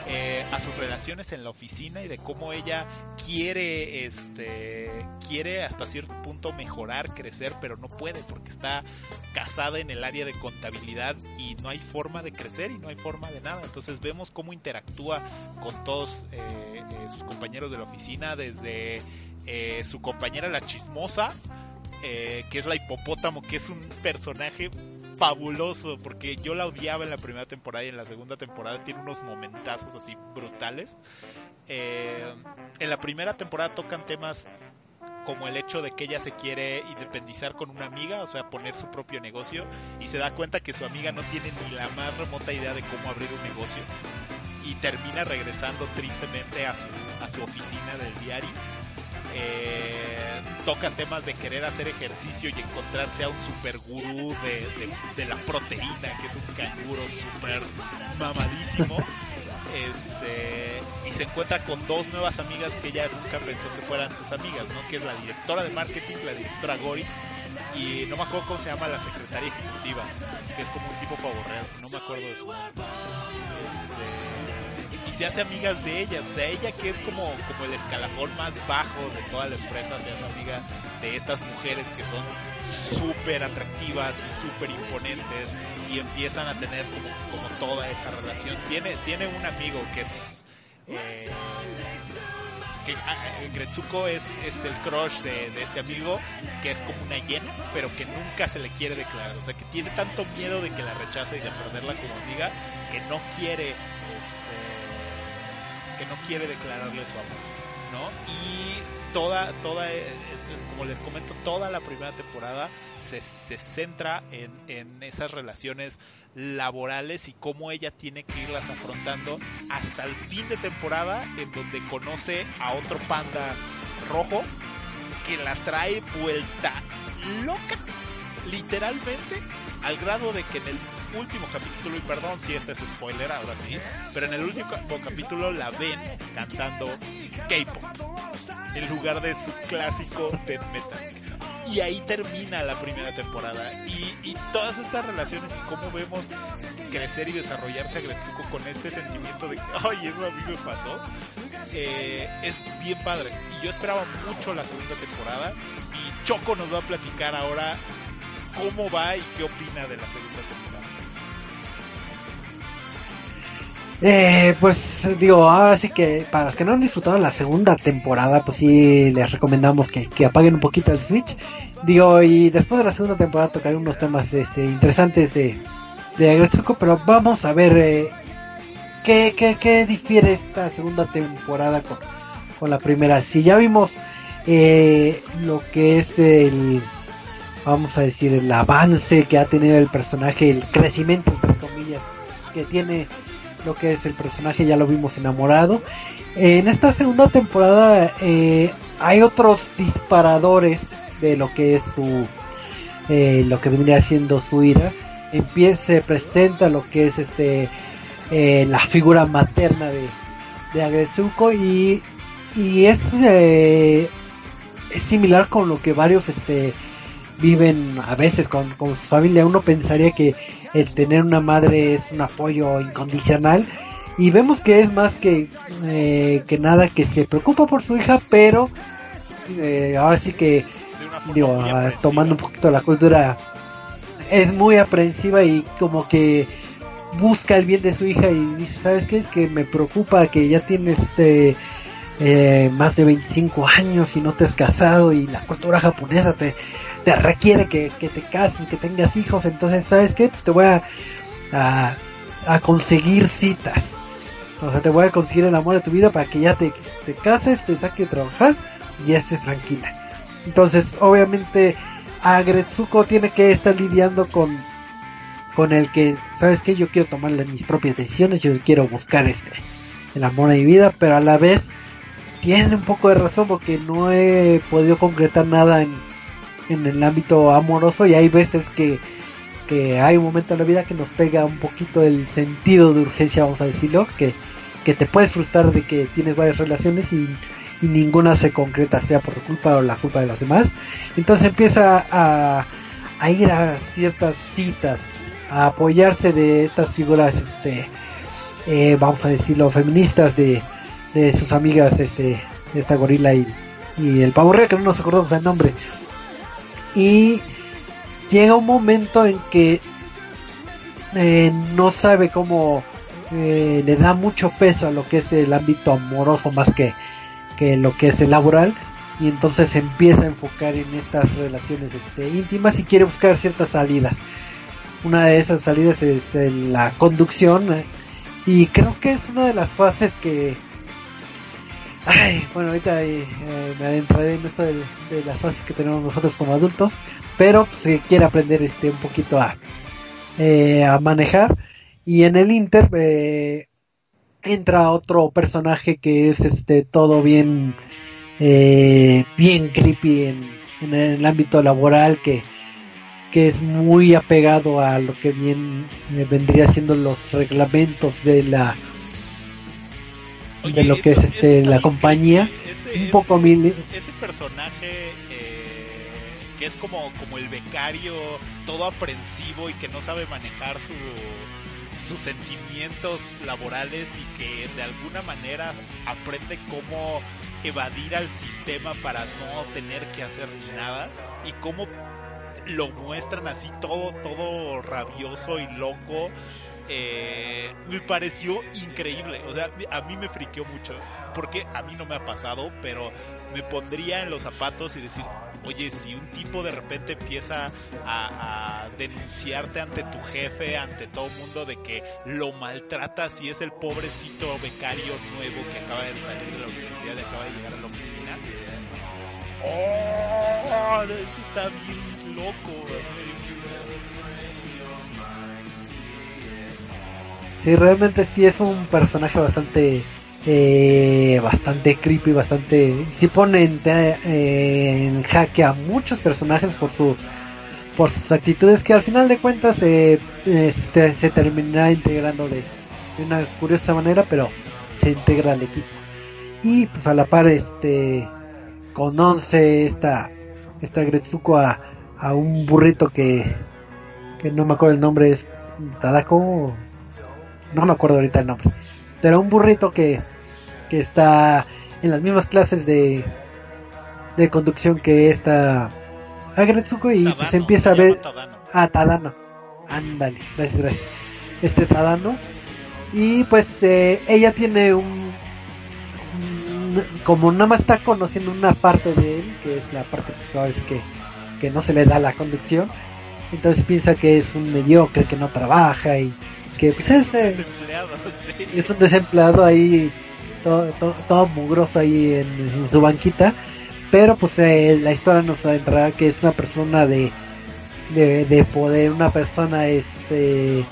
eh, a sus relaciones en la oficina y de cómo ella quiere, este, quiere hasta cierto punto mejorar, crecer, pero no puede porque está casada en el área de contabilidad y no hay forma de crecer y no hay forma de nada. Entonces vemos cómo interactúa con todos eh, eh, sus compañeros de la oficina, desde su compañera la chismosa, que es la hipopótamo, que es un personaje fabuloso, porque yo la odiaba en la primera temporada y en la segunda temporada tiene unos momentazos así brutales. Eh, en la primera temporada tocan temas como el hecho de que ella se quiere independizar con una amiga, o sea, poner su propio negocio, y se da cuenta que su amiga no tiene ni la más remota idea de cómo abrir un negocio, y termina regresando tristemente a su, a su oficina del diario eh, toca temas de querer hacer ejercicio y encontrarse a un super gurú de, la proteína, que es un canguro super mamadísimo. Este, y se encuentra con dos nuevas amigas que ella nunca pensó que fueran sus amigas, ¿no? Que es la directora de marketing, la directora Gori, y no me acuerdo cómo se llama la secretaria ejecutiva, que es como un tipo pavo no me acuerdo de su nombre. Este, se hace amigas de ellas. O sea, ella que es como, como el escalafón más bajo de toda la empresa, se hace amiga de estas mujeres que son súper atractivas y súper imponentes y empiezan a tener como, como toda esa relación. Tiene, tiene un amigo que es... Eh, que ah, eh, Gretsuko es, es el crush de, de, este amigo, que es como una hiena, pero que nunca se le quiere declarar. O sea, que tiene tanto miedo de que la rechace y de perderla como amiga, que no quiere que no quiere declararle su amor, ¿no? Y toda, toda, eh, eh, como les comento, toda la primera temporada se, centra en, en esas relaciones laborales y cómo ella tiene que irlas afrontando hasta el fin de temporada en donde conoce a otro panda rojo que la trae vuelta loca literalmente al grado de que en el último capítulo, y perdón si este es spoiler ahora sí, pero en el último capítulo la ven cantando K-pop en lugar de su clásico death metal. Y ahí termina la primera temporada. Y, todas estas relaciones y cómo vemos crecer y desarrollarse a Gretsuko con este sentimiento de ay, eso a mí me pasó, eh, es bien padre. Y yo esperaba mucho la segunda temporada. Y Choco nos va a platicar ahora cómo va y qué opina de la segunda temporada.
Eh, pues digo, ahora sí que para los que no han disfrutado la segunda temporada, pues sí les recomendamos que, apaguen un poquito el Switch. Digo, y después de la segunda temporada tocaré unos temas este, interesantes de, de pero vamos a ver eh, ¿qué, qué, difiere esta segunda temporada con, con la primera. Si ya vimos eh, lo que es el, vamos a decir, el avance que ha tenido el personaje, el crecimiento, entre comillas, que tiene lo que es el personaje, ya lo vimos enamorado. En esta segunda temporada eh, hay otros disparadores de lo que es su, eh, lo que vendría siendo su ira. Empieza, se presenta lo que es este, eh, la figura materna de, de Agretsuko y, y es, es similar con lo que varios este, viven a veces con, con su familia. Uno pensaría que el tener una madre es un apoyo incondicional. Y vemos que es más que eh, que nada que se preocupa por su hija pero eh, ahora sí que digo ah, tomando un poquito la cultura es muy aprensiva y como que busca el bien de su hija y dice sabes qué es que me preocupa que ya tienes este eh, más de 25 años y no te has casado y la cultura japonesa te te requiere que, que te cases, que tengas hijos, entonces, ¿sabes qué? Pues te voy a, a, conseguir citas. O sea, te voy a conseguir el amor de tu vida para que ya te, te cases, te saques de trabajar y estés tranquila. Entonces, obviamente, Agretsuko tiene que estar lidiando con, con el que, ¿sabes qué? Yo quiero tomarle mis propias decisiones, yo quiero buscar este, el amor de mi vida, pero a la vez tiene un poco de razón porque no he podido concretar nada en, en el ámbito amoroso y hay veces que, que hay un momento en la vida que nos pega un poquito el sentido de urgencia, vamos a decirlo, que, que te puedes frustrar de que tienes varias relaciones y, ninguna se concreta, sea por culpa o la culpa de los demás. Entonces empieza a, a ir a ciertas citas, a apoyarse de estas figuras, este, eh, vamos a decirlo, feministas de, de sus amigas, este, esta gorila y, y el pavo real, que no nos acordamos del nombre. Y llega un momento en que eh, no sabe cómo eh, le da mucho peso a lo que es el ámbito amoroso más que, que lo que es el laboral y entonces empieza a enfocar en estas relaciones este, íntimas y quiere buscar ciertas salidas. Una de esas salidas es eh, la conducción y creo que es una de las fases que... Ay, bueno, ahorita eh, me adentraré en esto de, las fases que tenemos nosotros como adultos, pero se quiere aprender este un poquito a, eh, a manejar. Y en el Inter eh, entra otro personaje que es este todo bien eh, bien creepy en, el ámbito laboral que, que es muy apegado a lo que bien vendría siendo los reglamentos de la
Oye,
de lo que
eso-
es este la compañía.
Ese-
un poco
ese-
mil
ese personaje eh, que es como, como el becario, todo aprensivo y que no sabe manejar su, sus sentimientos laborales y que de alguna manera aprende cómo evadir al sistema para no tener que hacer nada y cómo lo muestran así todo todo rabioso y loco eh, me pareció increíble. O sea a mí me friqueó mucho porque a mí no me ha pasado pero me pondría en los zapatos y decir oye si un tipo de repente empieza a, a denunciarte ante tu jefe ante todo el mundo de que lo maltratas y es el pobrecito becario nuevo que acaba de salir de la universidad y acaba de llegar a la oficina Oh, eso está bien loco.
Sí, realmente sí es un personaje bastante eh, bastante creepy, bastante sí pone en, eh, en jaque a muchos personajes por su por sus actitudes que al final de cuentas eh, se terminará integrando de, una curiosa manera, pero se integra al equipo. Y pues a la par este conoce esta esta Gretsuko a, a un burrito que que no me acuerdo el nombre es Tadako no me acuerdo ahorita el nombre, pero un burrito que, que está en las mismas clases de, de conducción que esta Agretsuko y
Tadano,
pues empieza a
se
ver
Tadano.
a Tadano, ándale, gracias, gracias, este Tadano. Y pues eh, ella tiene un, un- como nada más está conociendo una parte de él, que es la parte pues sabes que, que no se le da la conducción, entonces piensa que es un mediocre, que no trabaja y que pues es, eh,
Desempleado, sí.
es un desempleado ahí todo, todo, todo mugroso ahí en, en su banquita pero pues eh, la historia nos adentrará que es una persona de, de, de poder una persona este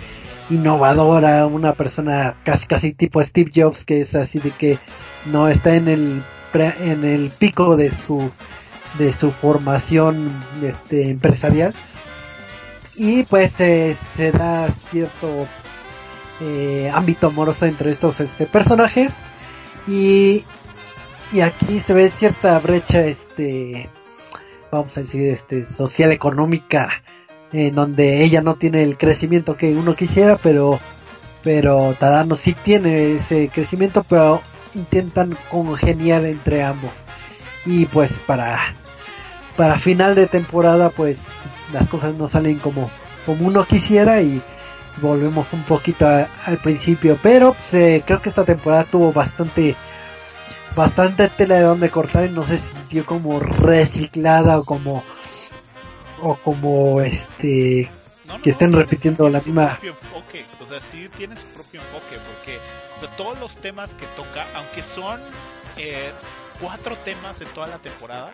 innovadora una persona casi casi tipo Steve Jobs que es así de que no está en el pre- en el pico de su de su formación este empresarial y pues eh, se da cierto eh, ámbito amoroso entre estos este, personajes. Y, y aquí se ve cierta brecha este vamos a decir este social económica en donde ella no tiene el crecimiento que uno quisiera pero pero Tadano sí tiene ese crecimiento pero intentan congeniar entre ambos. Y pues para para final de temporada pues las cosas no salen como como uno quisiera y volvemos un poquito a- al principio pero pues, eh, creo que esta temporada tuvo bastante bastante tela de donde cortar y no se sintió como reciclada o como o como este
No, no,
que estén
no,
repitiendo la misma-
enfoque, o sea, sí tiene su propio enfoque, porque o sea, todos los temas que toca, aunque son eh, cuatro temas en toda la temporada,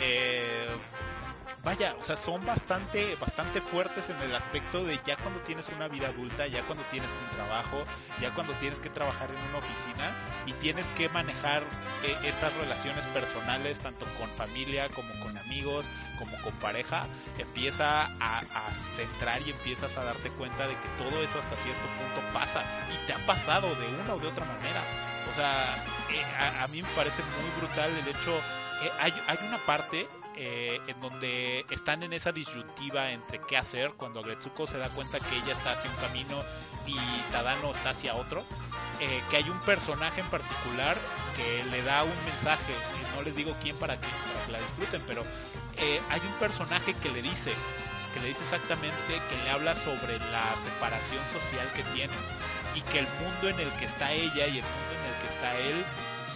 eh, vaya, o sea, son bastante, bastante fuertes en el aspecto de ya cuando tienes una vida adulta, ya cuando tienes un trabajo, ya cuando tienes que trabajar en una oficina y tienes que manejar eh, estas relaciones personales, tanto con familia como con amigos, como con pareja, empieza a, centrar y empiezas a darte cuenta de que todo eso hasta cierto punto pasa y te ha pasado de una o de otra manera. O sea, eh, a, a, mí me parece muy brutal el hecho, eh, hay, hay una parte eh, en donde están en esa disyuntiva entre qué hacer cuando Agretsuko se da cuenta que ella está hacia un camino y Tadano está hacia otro. Eh, que hay un personaje en particular que le da un mensaje, no les digo quién para que, para que la disfruten, pero eh, hay un personaje que le dice, que le dice exactamente, que le habla sobre la separación social que tiene y que el mundo en el que está ella y el mundo en el que está él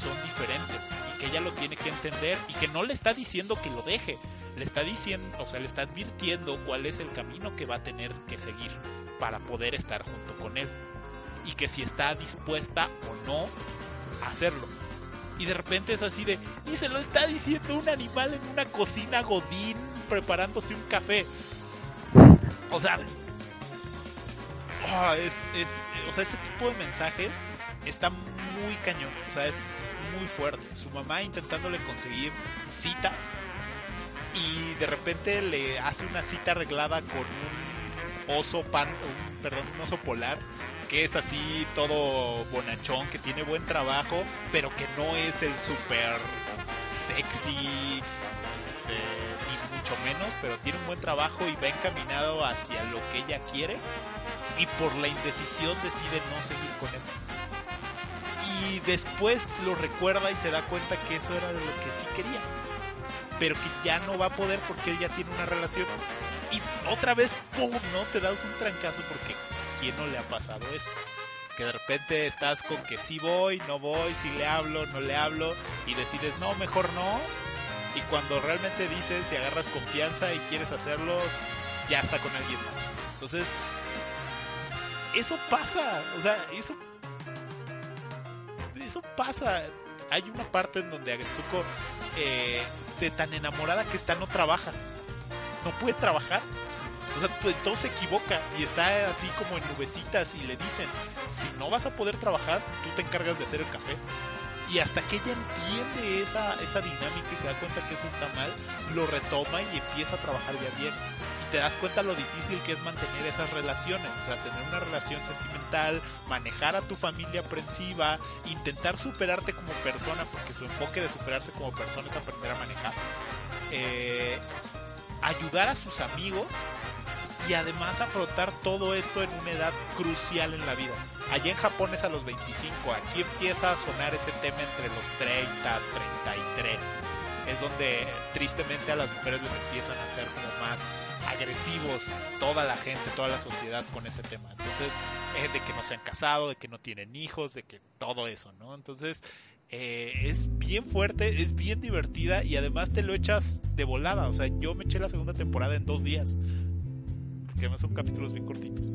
son diferentes y que ella lo tiene que entender y que no le está diciendo que lo deje, le está diciendo, o sea, le está advirtiendo cuál es el camino que va a tener que seguir para poder estar junto con él y que si está dispuesta o no a hacerlo. Y de repente es así de, y se lo está diciendo un animal en una cocina godín preparándose un café. O sea, oh, es, es, o sea, ese tipo de mensajes está muy cañón, o sea, es, muy fuerte. Su mamá intentándole conseguir citas y de repente le hace una cita arreglada con un oso pan, un, perdón, un oso polar que es así todo bonachón, que tiene buen trabajo, pero que no es el super sexy, este, ni mucho menos, pero tiene un buen trabajo y va encaminado hacia lo que ella quiere y por la indecisión decide no seguir con él y después lo recuerda y se da cuenta que eso era lo que sí quería. Pero que ya no va a poder porque él ya tiene una relación. Y otra vez, ¡pum! ¿no? Te das un trancazo porque ¿quién no le ha pasado eso? Que de repente estás con que sí voy, no voy, si le hablo, no le hablo, y decides, no, mejor no. Y cuando realmente dices y agarras confianza y quieres hacerlo, ya está con alguien más. Entonces, eso pasa, o sea, eso eso pasa. Hay una parte en donde Agretsuko, eh, de tan enamorada que está, no trabaja. No puede trabajar. O sea, todo se equivoca y está así como en nubecitas y le dicen, si no vas a poder trabajar, tú te encargas de hacer el café. Y hasta que ella entiende esa, esa dinámica y se da cuenta que eso está mal, lo retoma y empieza a trabajar ya bien te das cuenta lo difícil que es mantener esas relaciones, o sea, tener una relación sentimental, manejar a tu familia aprensiva, intentar superarte como persona, porque su enfoque de superarse como persona es aprender a manejar, eh, ayudar a sus amigos y además afrontar todo esto en una edad crucial en la vida. Allá en Japón es a los 25, aquí empieza a sonar ese tema entre los 30, 33. Es donde tristemente a las mujeres les empiezan a hacer como más agresivos toda la gente, toda la sociedad con ese tema. Entonces, es de que no se han casado, de que no tienen hijos, de que todo eso, ¿no? Entonces, eh, es bien fuerte, es bien divertida y además te lo echas de volada. O sea, yo me eché la segunda temporada en dos días. Que además son capítulos bien cortitos.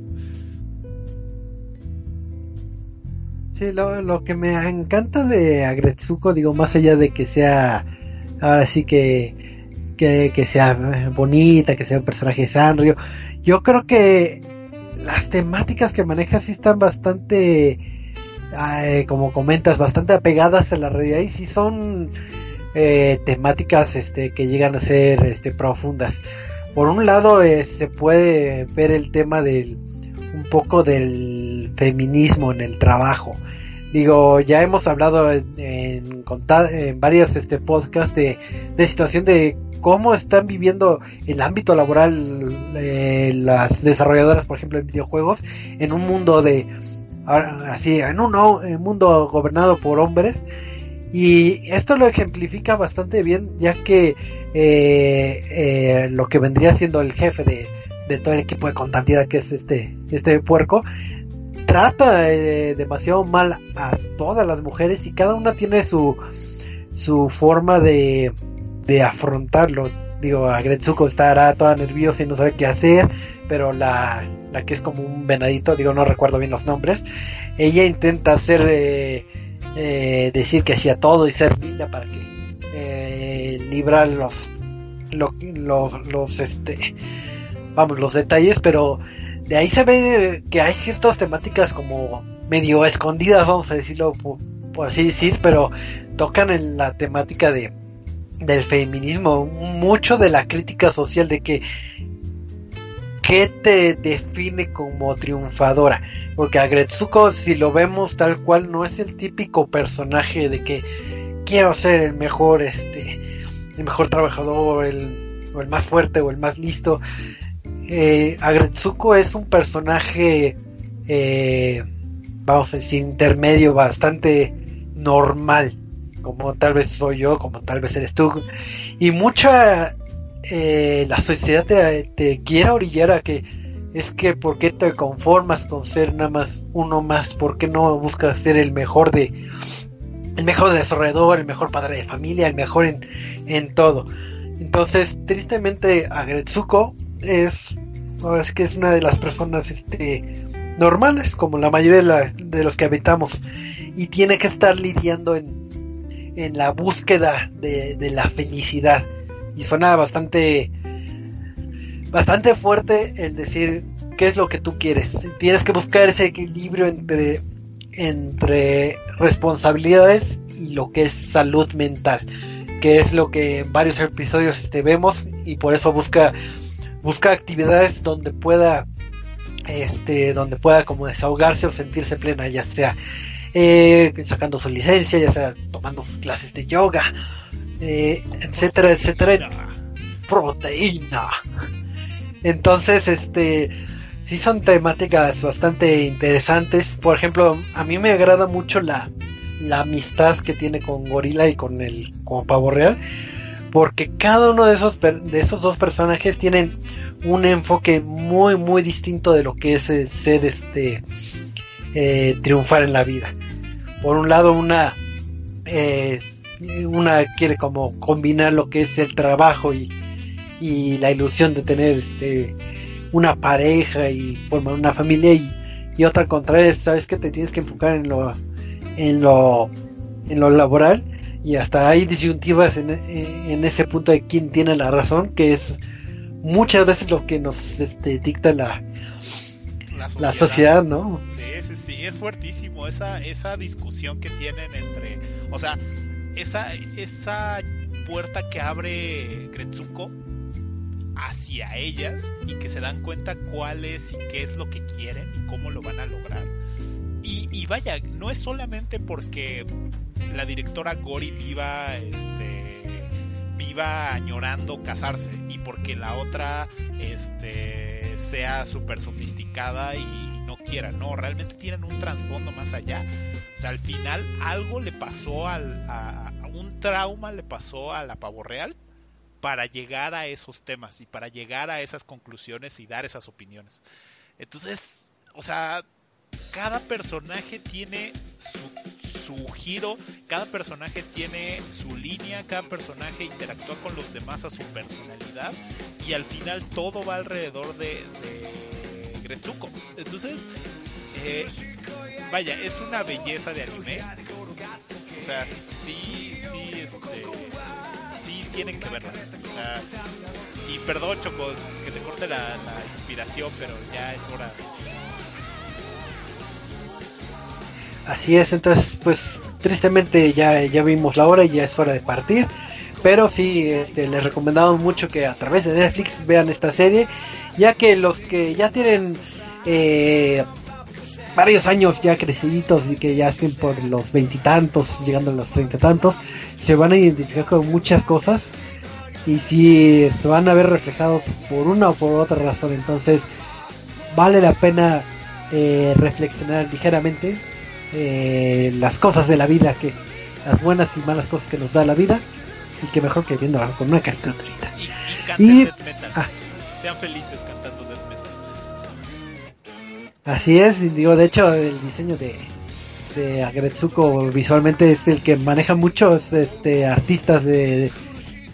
Sí, lo, lo que me encanta de Agretsuko, digo, más allá de que sea ahora sí que que, sea bonita, que sea un personaje sanrio. Yo creo que las temáticas que maneja sí están bastante, eh, como comentas, bastante apegadas a la realidad y sí son eh, temáticas este, que llegan a ser este, profundas. Por un lado eh, se puede ver el tema del un poco del feminismo en el trabajo. Digo, ya hemos hablado en, en, varios este, podcasts de, de situación de cómo están viviendo el ámbito laboral eh, las desarrolladoras, por ejemplo, en videojuegos, en un mundo de así, en un mundo gobernado por hombres. Y esto lo ejemplifica bastante bien, ya que eh, eh, lo que vendría siendo el jefe de, de, todo el equipo de contabilidad, que es este, este puerco, trata demasiado mal a todas las mujeres y cada una tiene su, su forma de, de afrontarlo. Digo, Agretsuko estará toda nerviosa y no sabe qué hacer, pero la, la que es como un venadito, digo, no recuerdo bien los nombres, ella intenta hacer, eh, eh, decir que hacía todo y ser linda para que eh, librar los lo, los, los, este, vamos, los detalles, pero de ahí se ve que hay ciertas temáticas como medio escondidas, vamos a decirlo por, así decir, pero tocan en la temática de del feminismo, mucho de la crítica social de que qué te define como triunfadora, porque a Gretsuko si lo vemos tal cual no es el típico personaje de que quiero ser el mejor este el mejor trabajador, el, o el más fuerte o el más listo. Eh, Agretsuko es un personaje, eh, vamos a decir, intermedio, bastante normal, como tal vez soy yo, como tal vez eres tú. Y mucha, eh, la sociedad te, te orillar a que es que ¿por qué te conformas con ser nada más uno más? ¿Por qué no buscas ser el mejor de el mejor desarrollador, el mejor padre de familia, el mejor en, en todo. Entonces, tristemente, Agretsuko es, que es una de las personas este, normales, como la mayoría de, los que habitamos, y tiene que estar lidiando en, en la búsqueda de, de la felicidad. Y suena bastante, bastante fuerte el decir qué es lo que tú quieres. Tienes que buscar ese equilibrio entre, entre responsabilidades y lo que es salud mental que es lo que en varios episodios este, vemos y por eso busca busca actividades donde pueda este donde pueda como desahogarse o sentirse plena ya sea eh, sacando su licencia ya sea tomando sus clases de yoga eh, etcétera etcétera proteína. Entonces este sí son temáticas bastante interesantes. Por ejemplo a mí me agrada mucho la la amistad que tiene con Gorila y con el con Pavo Real porque cada uno de esos de esos dos personajes tienen un enfoque muy muy distinto de lo que es eh, ser este eh, triunfar en la vida. Por un lado una eh, una quiere como combinar lo que es el trabajo y, y la ilusión de tener este una pareja y formar una familia y, y otra contraria sabes que te tienes que enfocar en lo en lo, en lo laboral y hasta hay disyuntivas en, en, ese punto de quién tiene la razón, que es muchas veces lo que nos este, dicta la, la, sociedad. ¿no?
Sí, sí, sí, es fuertísimo esa, esa discusión que tienen entre, o sea, esa, esa puerta que abre Gretsuko hacia ellas y que se dan cuenta cuál es y qué es lo que quieren y cómo lo van a lograr y, vaya, no es solamente porque la directora Gori viva, este, viva añorando casarse y porque la otra este, sea súper sofisticada y no quiera, no, realmente tienen un trasfondo más allá. O sea, al final algo le pasó al, a, un trauma le pasó a la pavo real para llegar a esos temas y para llegar a esas conclusiones y dar esas opiniones. Entonces, o sea, cada personaje tiene su, su, giro, cada personaje tiene su línea, cada personaje interactúa con los demás a su personalidad y al final todo va alrededor de, de. Entonces, eh, vaya, es una belleza de anime. O sea, sí, sí, este, sí tienen que verla. O sea, y perdón, Choco, que te corte la, la inspiración, pero ya es hora.
Así es, entonces pues tristemente ya, ya vimos la hora y ya es hora de partir. Pero sí, este, les recomendamos mucho que a través de Netflix vean esta serie, ya que los que ya tienen eh, varios años ya creciditos y que ya estén por los veintitantos, llegando a los treinta tantos, se van a identificar con muchas cosas y si se van a ver reflejados por una o por otra razón. Entonces, vale la pena eh, reflexionar ligeramente eh, las cosas de la vida, que las buenas y malas cosas que nos da la vida, y que mejor que viendo con una caricaturita.
Y, y, ah. Sean felices cantando death metal.
Así es, digo, de hecho, el diseño de, de Agretsuko visualmente es el que maneja muchos este, artistas de,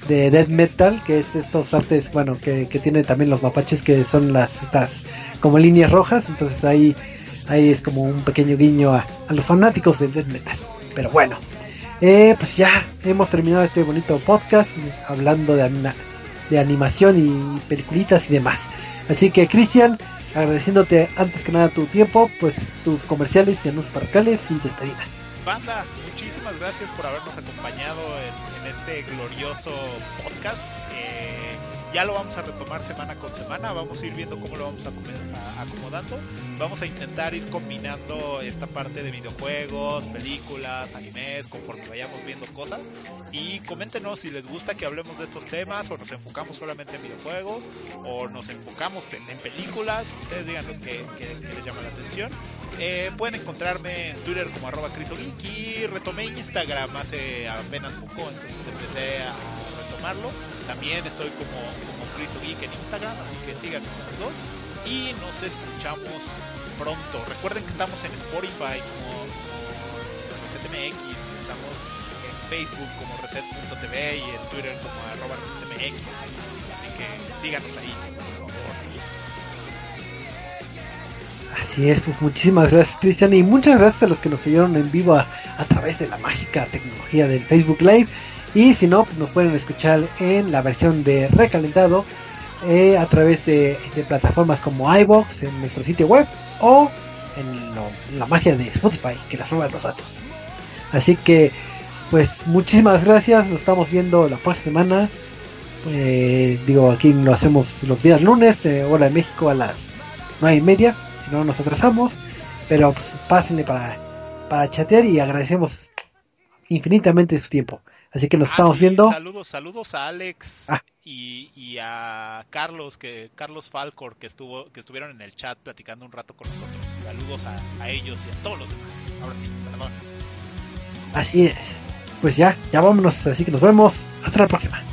de death metal, que es estos artes, bueno, que, que tiene también los mapaches, que son las estas como líneas rojas, entonces ahí ahí es como un pequeño guiño a, los fanáticos del death metal. Pero bueno, eh, pues ya hemos terminado este bonito podcast hablando de de animación y peliculitas y demás. Así que Cristian, agradeciéndote antes que nada tu tiempo, pues tus comerciales y anuncios parroquiales y despedida.
Banda, muchísimas gracias por habernos acompañado en, este glorioso podcast. Ya lo vamos a retomar semana con semana, vamos a ir viendo cómo lo vamos a, acomodando. Vamos a intentar ir combinando esta parte de videojuegos, películas, animes, conforme vayamos viendo cosas. Y coméntenos si les gusta que hablemos de estos temas o nos enfocamos solamente en videojuegos o nos enfocamos en, películas. Ustedes díganos qué, les llama la atención. Eh, pueden encontrarme en Twitter como arroba y retomé Instagram hace apenas poco, entonces empecé a retomarlo. También estoy como, como Cristo Geek en Instagram, así que síganos los dos. Y nos escuchamos pronto. Recuerden que estamos en Spotify como, como ResetMX, estamos en Facebook como Reset.tv y en Twitter como arroba ResetMX. Así que síganos ahí, por.
Así es, pues muchísimas gracias Cristian y muchas gracias a los que nos siguieron en vivo a través de la mágica tecnología del Facebook Live. Y si no, pues nos pueden escuchar en la versión de recalentado eh, a través de, plataformas como iBox en nuestro sitio web o en, la magia de Spotify que las roba los datos. Así que, pues muchísimas gracias. Nos estamos viendo la próxima semana. Eh, digo, aquí lo hacemos los días lunes, eh, hora de México a las nueve y media. Si no, nos atrasamos. Pero pues, pásenle para, para chatear y agradecemos infinitamente su tiempo. Así que nos ah, estamos viendo.
Saludos, saludos a Alex ah. y, a Carlos, que Carlos Falcor, que estuvo, que estuvieron en el chat platicando un rato con nosotros. Saludos a, ellos y a todos los demás. Ahora sí, perdón.
Así es. Pues ya, ya vámonos, así que nos vemos. Hasta la próxima.